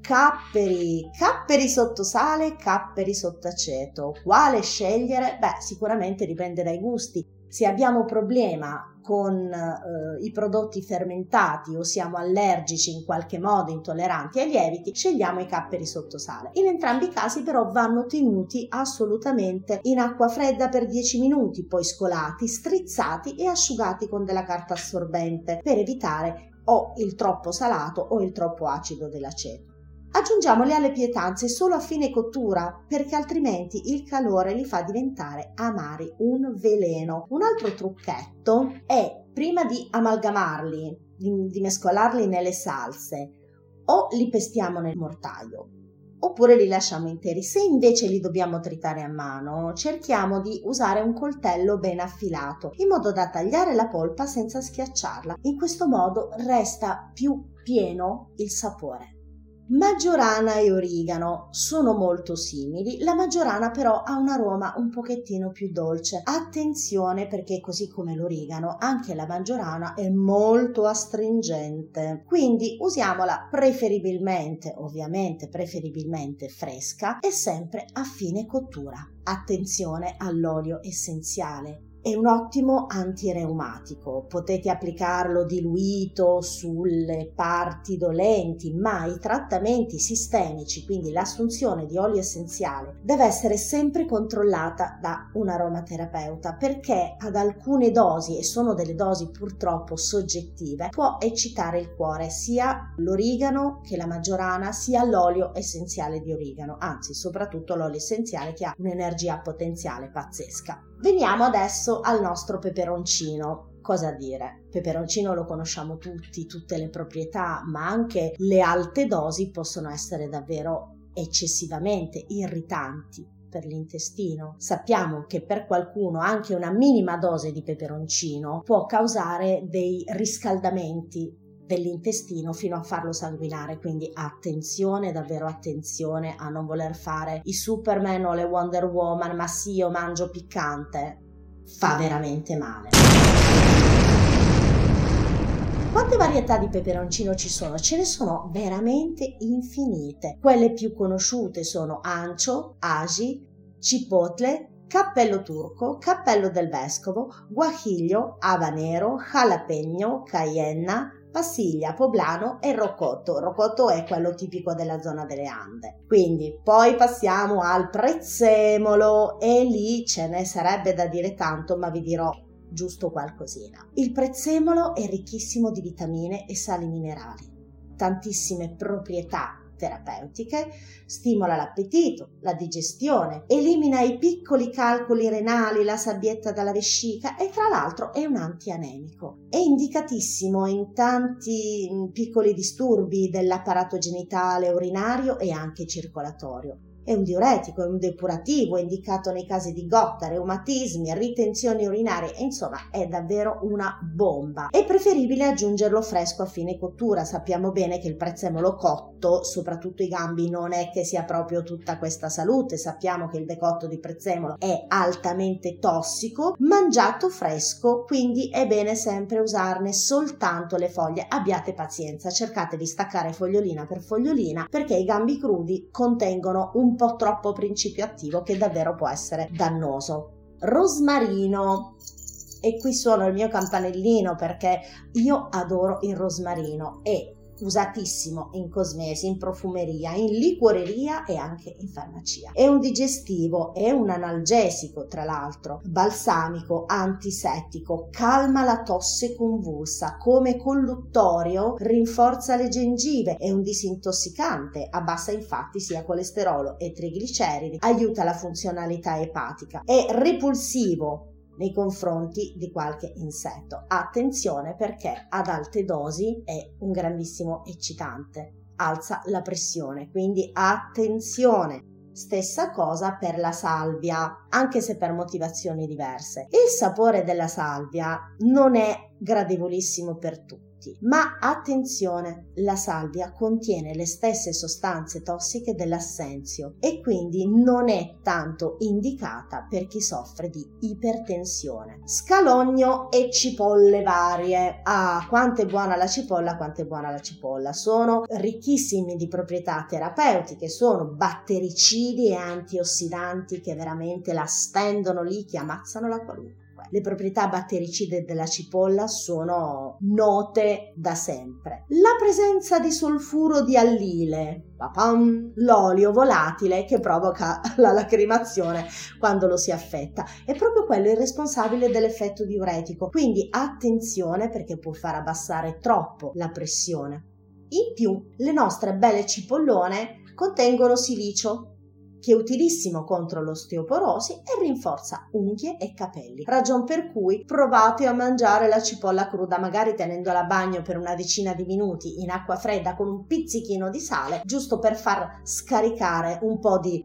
Capperi, capperi sotto sale, capperi sotto aceto. Quale scegliere? Beh, sicuramente dipende dai gusti. Se abbiamo problema con eh, i prodotti fermentati o siamo allergici in qualche modo intolleranti ai lieviti, scegliamo i capperi sotto sale. In entrambi i casi però vanno tenuti assolutamente in acqua fredda per 10 minuti, poi scolati, strizzati e asciugati con della carta assorbente per evitare o il troppo salato o il troppo acido dell'aceto. Aggiungiamoli alle pietanze solo a fine cottura perché altrimenti il calore li fa diventare amari, un veleno. Un altro trucchetto è prima di amalgamarli, di, di mescolarli nelle salse, o li pestiamo nel mortaio oppure li lasciamo interi. Se invece li dobbiamo tritare a mano, cerchiamo di usare un coltello ben affilato, in modo da tagliare la polpa senza schiacciarla. In questo modo resta più pieno il sapore. Maggiorana e origano sono molto simili, la maggiorana però ha un aroma un pochettino più dolce. Attenzione perché così come l'origano, anche la maggiorana è molto astringente. Quindi usiamola preferibilmente, ovviamente preferibilmente fresca e sempre a fine cottura. Attenzione all'olio essenziale è un ottimo antireumatico, potete applicarlo diluito sulle parti dolenti, ma i trattamenti sistemici, quindi l'assunzione di olio essenziale, deve essere sempre controllata da un aromaterapeuta perché ad alcune dosi, e sono delle dosi purtroppo soggettive, può eccitare il cuore sia l'origano che la maggiorana, sia l'olio essenziale di origano, anzi soprattutto l'olio essenziale che ha un'energia potenziale pazzesca. Veniamo adesso al nostro peperoncino. Cosa dire? Peperoncino lo conosciamo tutti, tutte le proprietà, ma anche le alte dosi possono essere davvero eccessivamente irritanti per l'intestino. Sappiamo che per qualcuno anche una minima dose di peperoncino può causare dei riscaldamenti dell'intestino fino a farlo sanguinare quindi attenzione davvero attenzione a non voler fare i superman o le wonder woman ma sì io mangio piccante fa veramente male quante varietà di peperoncino ci sono? Ce ne sono veramente infinite. Quelle più conosciute sono ancio, agi, cipotle, cappello turco, cappello del vescovo, guajiglio, habanero, jalapeno, cayenne, passiglia, poblano e rocotto. Rocotto è quello tipico della zona delle Ande. Quindi poi passiamo al prezzemolo e lì ce ne sarebbe da dire tanto, ma vi dirò giusto qualcosina. Il prezzemolo è ricchissimo di vitamine e sali minerali, tantissime proprietà terapeutiche, stimola l'appetito, la digestione, elimina i piccoli calcoli renali, la sabbietta dalla vescica e tra l'altro è un antianemico. È indicatissimo in tanti piccoli disturbi dell'apparato genitale, urinario e anche circolatorio. È un diuretico, è un depurativo, è indicato nei casi di gotta, reumatismi, ritenzioni urinarie, e insomma è davvero una bomba. È preferibile aggiungerlo fresco a fine cottura. Sappiamo bene che il prezzemolo cotto, soprattutto i gambi, non è che sia proprio tutta questa salute. Sappiamo che il decotto di prezzemolo è altamente tossico, mangiato fresco, quindi è bene sempre usarne soltanto le foglie. Abbiate pazienza, cercate di staccare fogliolina per fogliolina perché i gambi crudi contengono po' troppo principio attivo che davvero può essere dannoso. Rosmarino. E qui suono il mio campanellino perché io adoro il rosmarino e usatissimo in cosmesi, in profumeria, in liquoreria e anche in farmacia. È un digestivo, è un analgesico tra l'altro, balsamico, antisettico, calma la tosse convulsa, come colluttorio rinforza le gengive, è un disintossicante, abbassa infatti sia colesterolo e trigliceridi, aiuta la funzionalità epatica, è repulsivo nei confronti di qualche insetto. Attenzione perché ad alte dosi è un grandissimo eccitante, alza la pressione, quindi attenzione. Stessa cosa per la salvia, anche se per motivazioni diverse. Il sapore della salvia non è gradevolissimo per tutti ma attenzione, la salvia contiene le stesse sostanze tossiche dell'assenzio e quindi non è tanto indicata per chi soffre di ipertensione. Scalogno e cipolle varie. Ah, quanto è buona la cipolla, quanto è buona la cipolla. Sono ricchissimi di proprietà terapeutiche, sono battericidi e antiossidanti che veramente la stendono lì, che ammazzano la qualunque le proprietà battericide della cipolla sono note da sempre. La presenza di solfuro di allile, papam, l'olio volatile che provoca la lacrimazione quando lo si affetta, è proprio quello il responsabile dell'effetto diuretico. Quindi attenzione perché può far abbassare troppo la pressione. In più, le nostre belle cipollone contengono silicio che è utilissimo contro l'osteoporosi e rinforza unghie e capelli. Ragion per cui provate a mangiare la cipolla cruda, magari tenendola a bagno per una decina di minuti in acqua fredda con un pizzichino di sale, giusto per far scaricare un po' di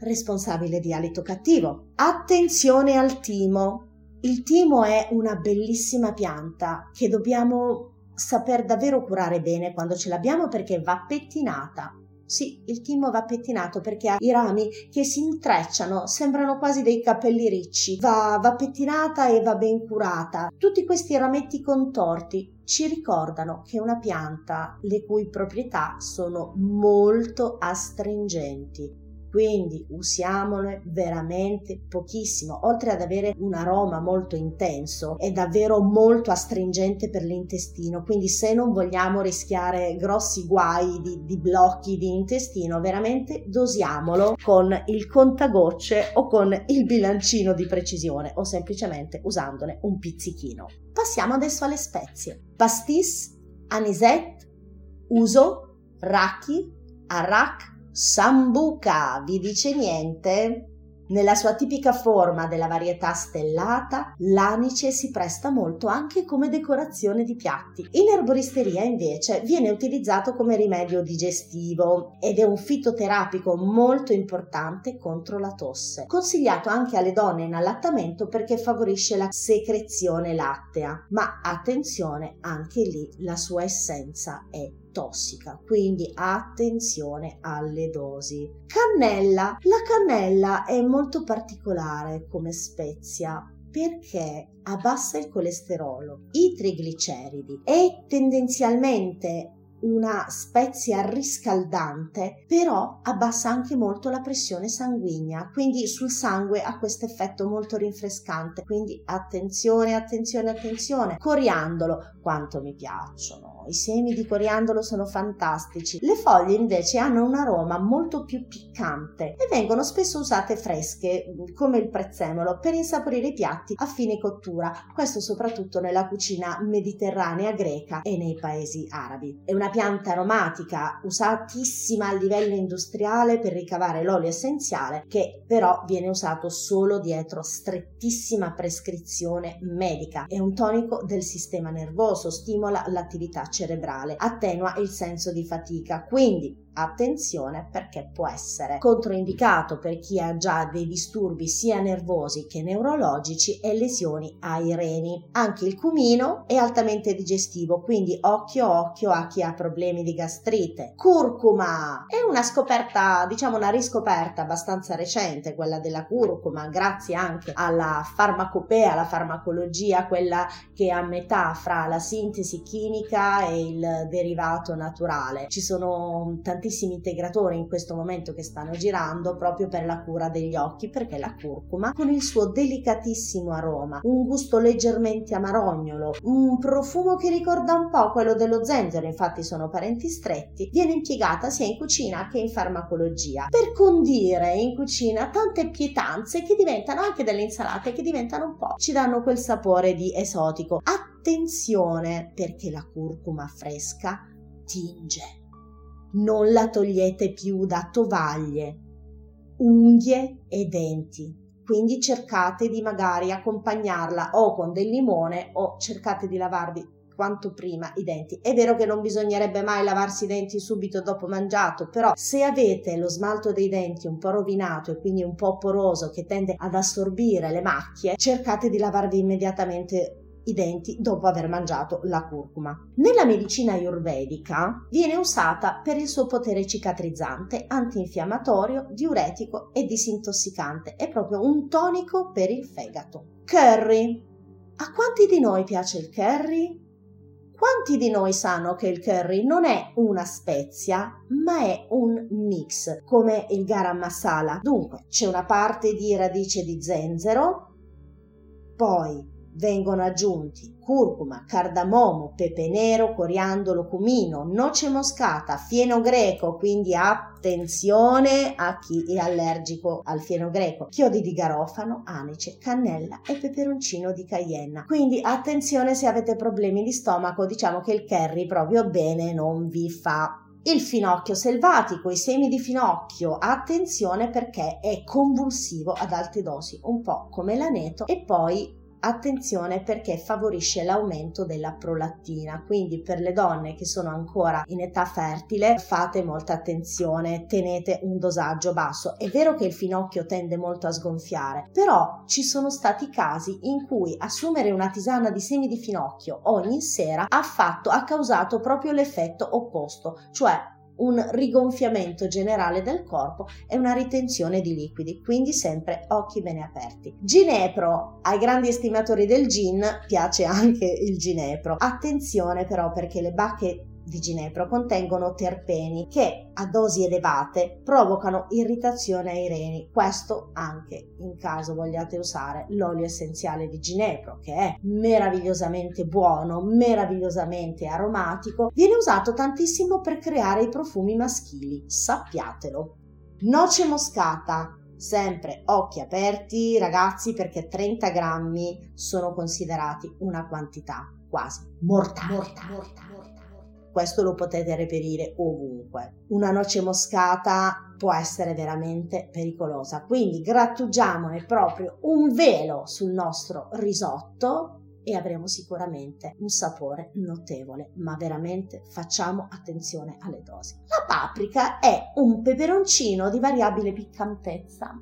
responsabile di alito cattivo. Attenzione al timo. Il timo è una bellissima pianta che dobbiamo saper davvero curare bene quando ce l'abbiamo perché va pettinata. Sì, il timo va pettinato perché ha i rami che si intrecciano, sembrano quasi dei capelli ricci. Va, va pettinata e va ben curata. Tutti questi rametti contorti ci ricordano che è una pianta le cui proprietà sono molto astringenti. Quindi usiamole veramente pochissimo. Oltre ad avere un aroma molto intenso, è davvero molto astringente per l'intestino. Quindi, se non vogliamo rischiare grossi guai di, di blocchi di intestino, veramente dosiamolo con il contagocce o con il bilancino di precisione o semplicemente usandone un pizzichino. Passiamo adesso alle spezie: pastis, anisette, uso, raki, arak Sambuca, vi dice niente? Nella sua tipica forma della varietà stellata, l'anice si presta molto anche come decorazione di piatti. In erboristeria invece viene utilizzato come rimedio digestivo ed è un fitoterapico molto importante contro la tosse. Consigliato anche alle donne in allattamento perché favorisce la secrezione lattea, ma attenzione, anche lì la sua essenza è tossica, quindi attenzione alle dosi. Cannella. La cannella è molto particolare come spezia perché abbassa il colesterolo, i trigliceridi e tendenzialmente una spezia riscaldante, però abbassa anche molto la pressione sanguigna, quindi sul sangue ha questo effetto molto rinfrescante. Quindi attenzione, attenzione, attenzione. Coriandolo, quanto mi piacciono. I semi di coriandolo sono fantastici. Le foglie invece hanno un aroma molto più piccante e vengono spesso usate fresche, come il prezzemolo, per insaporire i piatti a fine cottura. Questo soprattutto nella cucina mediterranea greca e nei paesi arabi. È una pianta aromatica usatissima a livello industriale per ricavare l'olio essenziale che però viene usato solo dietro strettissima prescrizione medica. È un tonico del sistema nervoso, stimola l'attività cerebrale, attenua il senso di fatica. Quindi attenzione perché può essere controindicato per chi ha già dei disturbi sia nervosi che neurologici e lesioni ai reni. Anche il cumino è altamente digestivo, quindi occhio occhio a chi ha problemi di gastrite. Curcuma è una scoperta, diciamo una riscoperta abbastanza recente, quella della curcuma, grazie anche alla farmacopea, alla farmacologia, quella che è a metà fra la sintesi chimica e il derivato naturale. Ci sono tantissimi integratori in questo momento che stanno girando proprio per la cura degli occhi perché la curcuma con il suo delicatissimo aroma, un gusto leggermente amarognolo, un profumo che ricorda un po' quello dello zenzero, infatti sono parenti stretti, viene impiegata sia in cucina che in farmacologia per condire in cucina tante pietanze che diventano anche delle insalate che diventano un po' ci danno quel sapore di esotico. Attenzione perché la curcuma fresca tinge non la togliete più da tovaglie, unghie e denti. Quindi cercate di magari accompagnarla o con del limone o cercate di lavarvi quanto prima i denti. È vero che non bisognerebbe mai lavarsi i denti subito dopo mangiato, però se avete lo smalto dei denti un po' rovinato e quindi un po' poroso che tende ad assorbire le macchie, cercate di lavarvi immediatamente i denti dopo aver mangiato la curcuma. Nella medicina ayurvedica viene usata per il suo potere cicatrizzante, antinfiammatorio, diuretico e disintossicante. È proprio un tonico per il fegato. Curry. A quanti di noi piace il curry? Quanti di noi sanno che il curry non è una spezia, ma è un mix, come il garam masala? Dunque, c'è una parte di radice di zenzero, poi vengono aggiunti curcuma, cardamomo, pepe nero, coriandolo, cumino, noce moscata, fieno greco, quindi attenzione a chi è allergico al fieno greco, chiodi di garofano, anice, cannella e peperoncino di cayenne. Quindi attenzione se avete problemi di stomaco, diciamo che il curry proprio bene non vi fa Il finocchio selvatico, i semi di finocchio, attenzione perché è convulsivo ad alte dosi, un po' come l'aneto e poi Attenzione perché favorisce l'aumento della prolattina, quindi per le donne che sono ancora in età fertile fate molta attenzione, tenete un dosaggio basso. È vero che il finocchio tende molto a sgonfiare, però ci sono stati casi in cui assumere una tisana di semi di finocchio ogni sera ha fatto ha causato proprio l'effetto opposto, cioè un rigonfiamento generale del corpo e una ritenzione di liquidi, quindi sempre occhi bene aperti. Ginepro, ai grandi estimatori del gin piace anche il ginepro. Attenzione però perché le bacche di ginepro contengono terpeni che a dosi elevate provocano irritazione ai reni. Questo anche in caso vogliate usare l'olio essenziale di ginepro che è meravigliosamente buono, meravigliosamente aromatico, viene usato tantissimo per creare i profumi maschili, sappiatelo. Noce moscata, sempre occhi aperti ragazzi perché 30 grammi sono considerati una quantità quasi mortale. mortale, mortale questo lo potete reperire ovunque. Una noce moscata può essere veramente pericolosa, quindi grattugiamone proprio un velo sul nostro risotto e avremo sicuramente un sapore notevole, ma veramente facciamo attenzione alle dosi. La paprika è un peperoncino di variabile piccantezza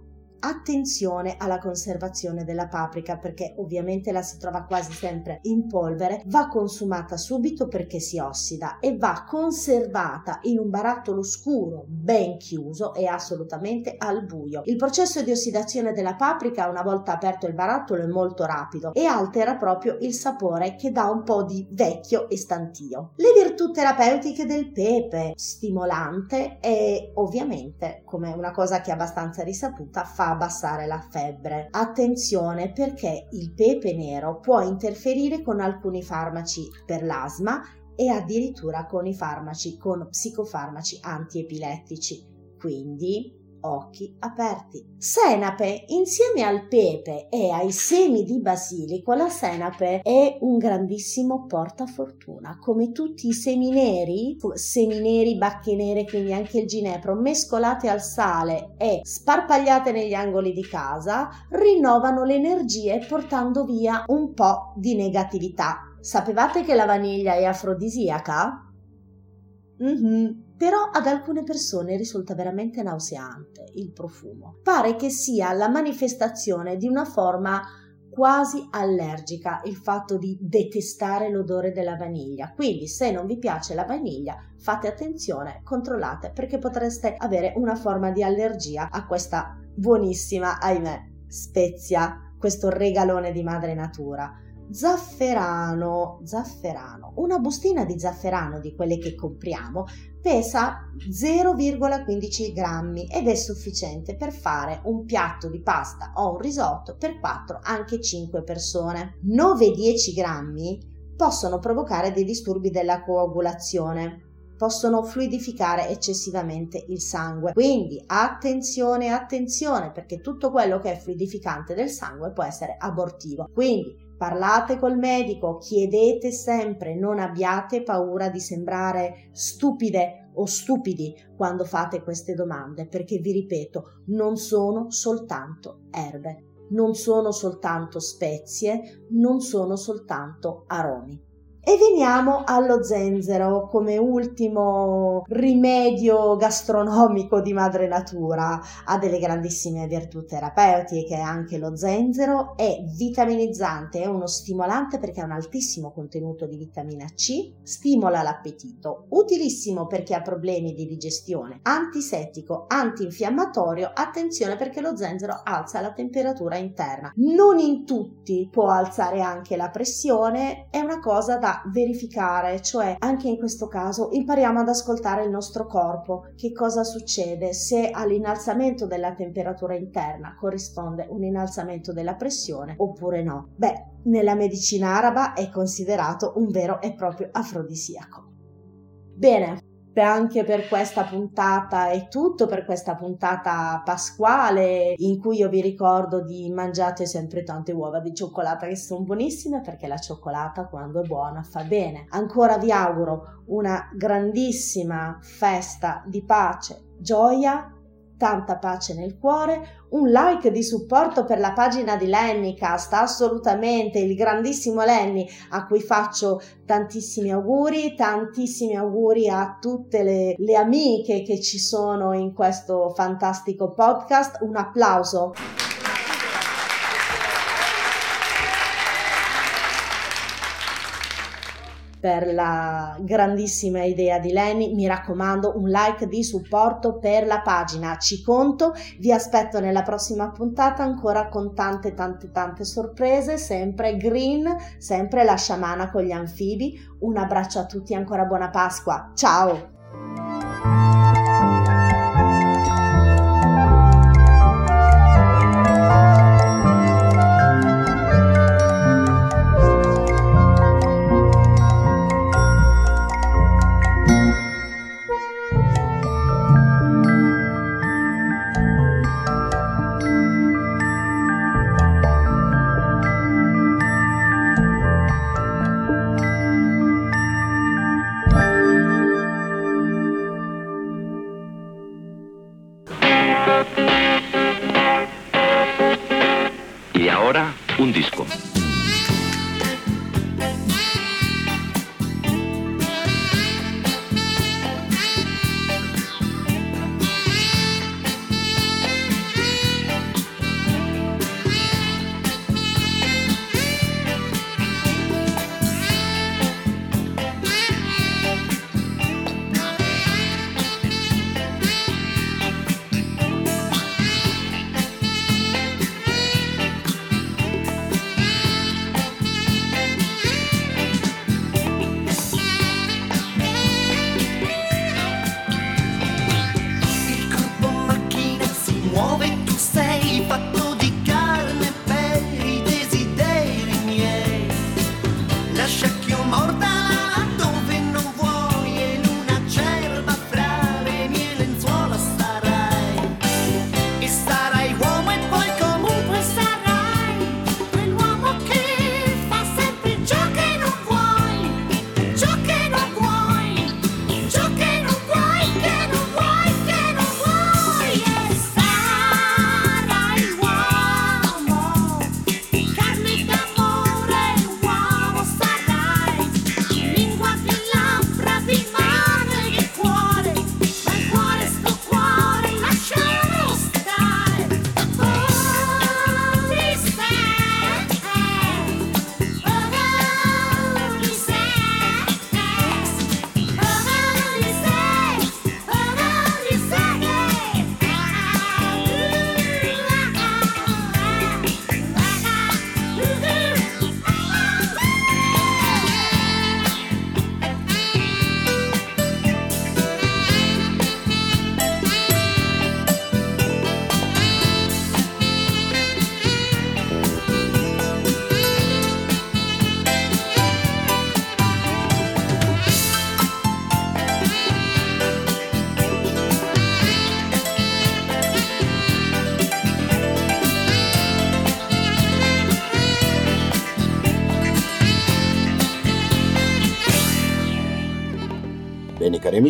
attenzione alla conservazione della paprika perché ovviamente la si trova quasi sempre in polvere, va consumata subito perché si ossida e va conservata in un barattolo scuro ben chiuso e assolutamente al buio. Il processo di ossidazione della paprika una volta aperto il barattolo è molto rapido e altera proprio il sapore che dà un po' di vecchio e stantio. Le virtù terapeutiche del pepe, stimolante e ovviamente come una cosa che è abbastanza risaputa fa abbassare la febbre. Attenzione perché il pepe nero può interferire con alcuni farmaci per l'asma e addirittura con i farmaci, con psicofarmaci antiepilettici. Quindi occhi aperti. Senape, insieme al pepe e ai semi di basilico, la senape è un grandissimo portafortuna. Come tutti i semi neri, semi neri, bacche nere, quindi anche il ginepro, mescolate al sale e sparpagliate negli angoli di casa, rinnovano le energie portando via un po' di negatività. Sapevate che la vaniglia è afrodisiaca? Mm-hmm. Però ad alcune persone risulta veramente nauseante il profumo. Pare che sia la manifestazione di una forma quasi allergica il fatto di detestare l'odore della vaniglia. Quindi se non vi piace la vaniglia, fate attenzione, controllate perché potreste avere una forma di allergia a questa buonissima, ahimè, spezia, questo regalone di madre natura. Zafferano, zafferano. Una bustina di zafferano di quelle che compriamo pesa 0,15 grammi ed è sufficiente per fare un piatto di pasta o un risotto per 4 anche 5 persone. 9-10 grammi possono provocare dei disturbi della coagulazione possono fluidificare eccessivamente il sangue. Quindi attenzione, attenzione, perché tutto quello che è fluidificante del sangue può essere abortivo. Quindi parlate col medico, chiedete sempre, non abbiate paura di sembrare stupide o stupidi quando fate queste domande, perché vi ripeto, non sono soltanto erbe, non sono soltanto spezie, non sono soltanto aromi. E veniamo allo zenzero come ultimo rimedio gastronomico di madre natura. Ha delle grandissime virtù terapeutiche anche lo zenzero, è vitaminizzante, è uno stimolante perché ha un altissimo contenuto di vitamina C, stimola l'appetito, utilissimo per chi ha problemi di digestione, antisettico, antinfiammatorio, attenzione perché lo zenzero alza la temperatura interna. Non in tutti può alzare anche la pressione, è una cosa da verificare, cioè anche in questo caso impariamo ad ascoltare il nostro corpo, che cosa succede se all'innalzamento della temperatura interna corrisponde un innalzamento della pressione oppure no. Beh, nella medicina araba è considerato un vero e proprio afrodisiaco. Bene, anche per questa puntata è tutto per questa puntata pasquale in cui io vi ricordo di mangiate sempre tante uova di cioccolata che sono buonissime perché la cioccolata quando è buona fa bene. Ancora vi auguro una grandissima festa di pace, gioia tanta pace nel cuore, un like di supporto per la pagina di Lennycast, assolutamente il grandissimo Lenny a cui faccio tantissimi auguri, tantissimi auguri a tutte le, le amiche che ci sono in questo fantastico podcast, un applauso. Per la grandissima idea di Lenny. Mi raccomando, un like di supporto per la pagina. Ci conto, vi aspetto nella prossima puntata ancora con tante tante tante sorprese, sempre green, sempre la sciamana con gli anfibi. Un abbraccio a tutti, ancora buona Pasqua. Ciao!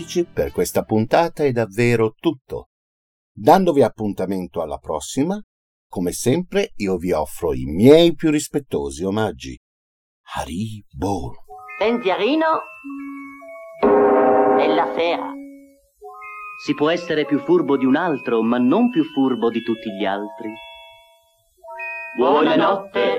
Amici, per questa puntata è davvero tutto. Dandovi appuntamento alla prossima, come sempre io vi offro i miei più rispettosi omaggi. Haribo. Pensierino della sera. Si può essere più furbo di un altro, ma non più furbo di tutti gli altri. Buonanotte.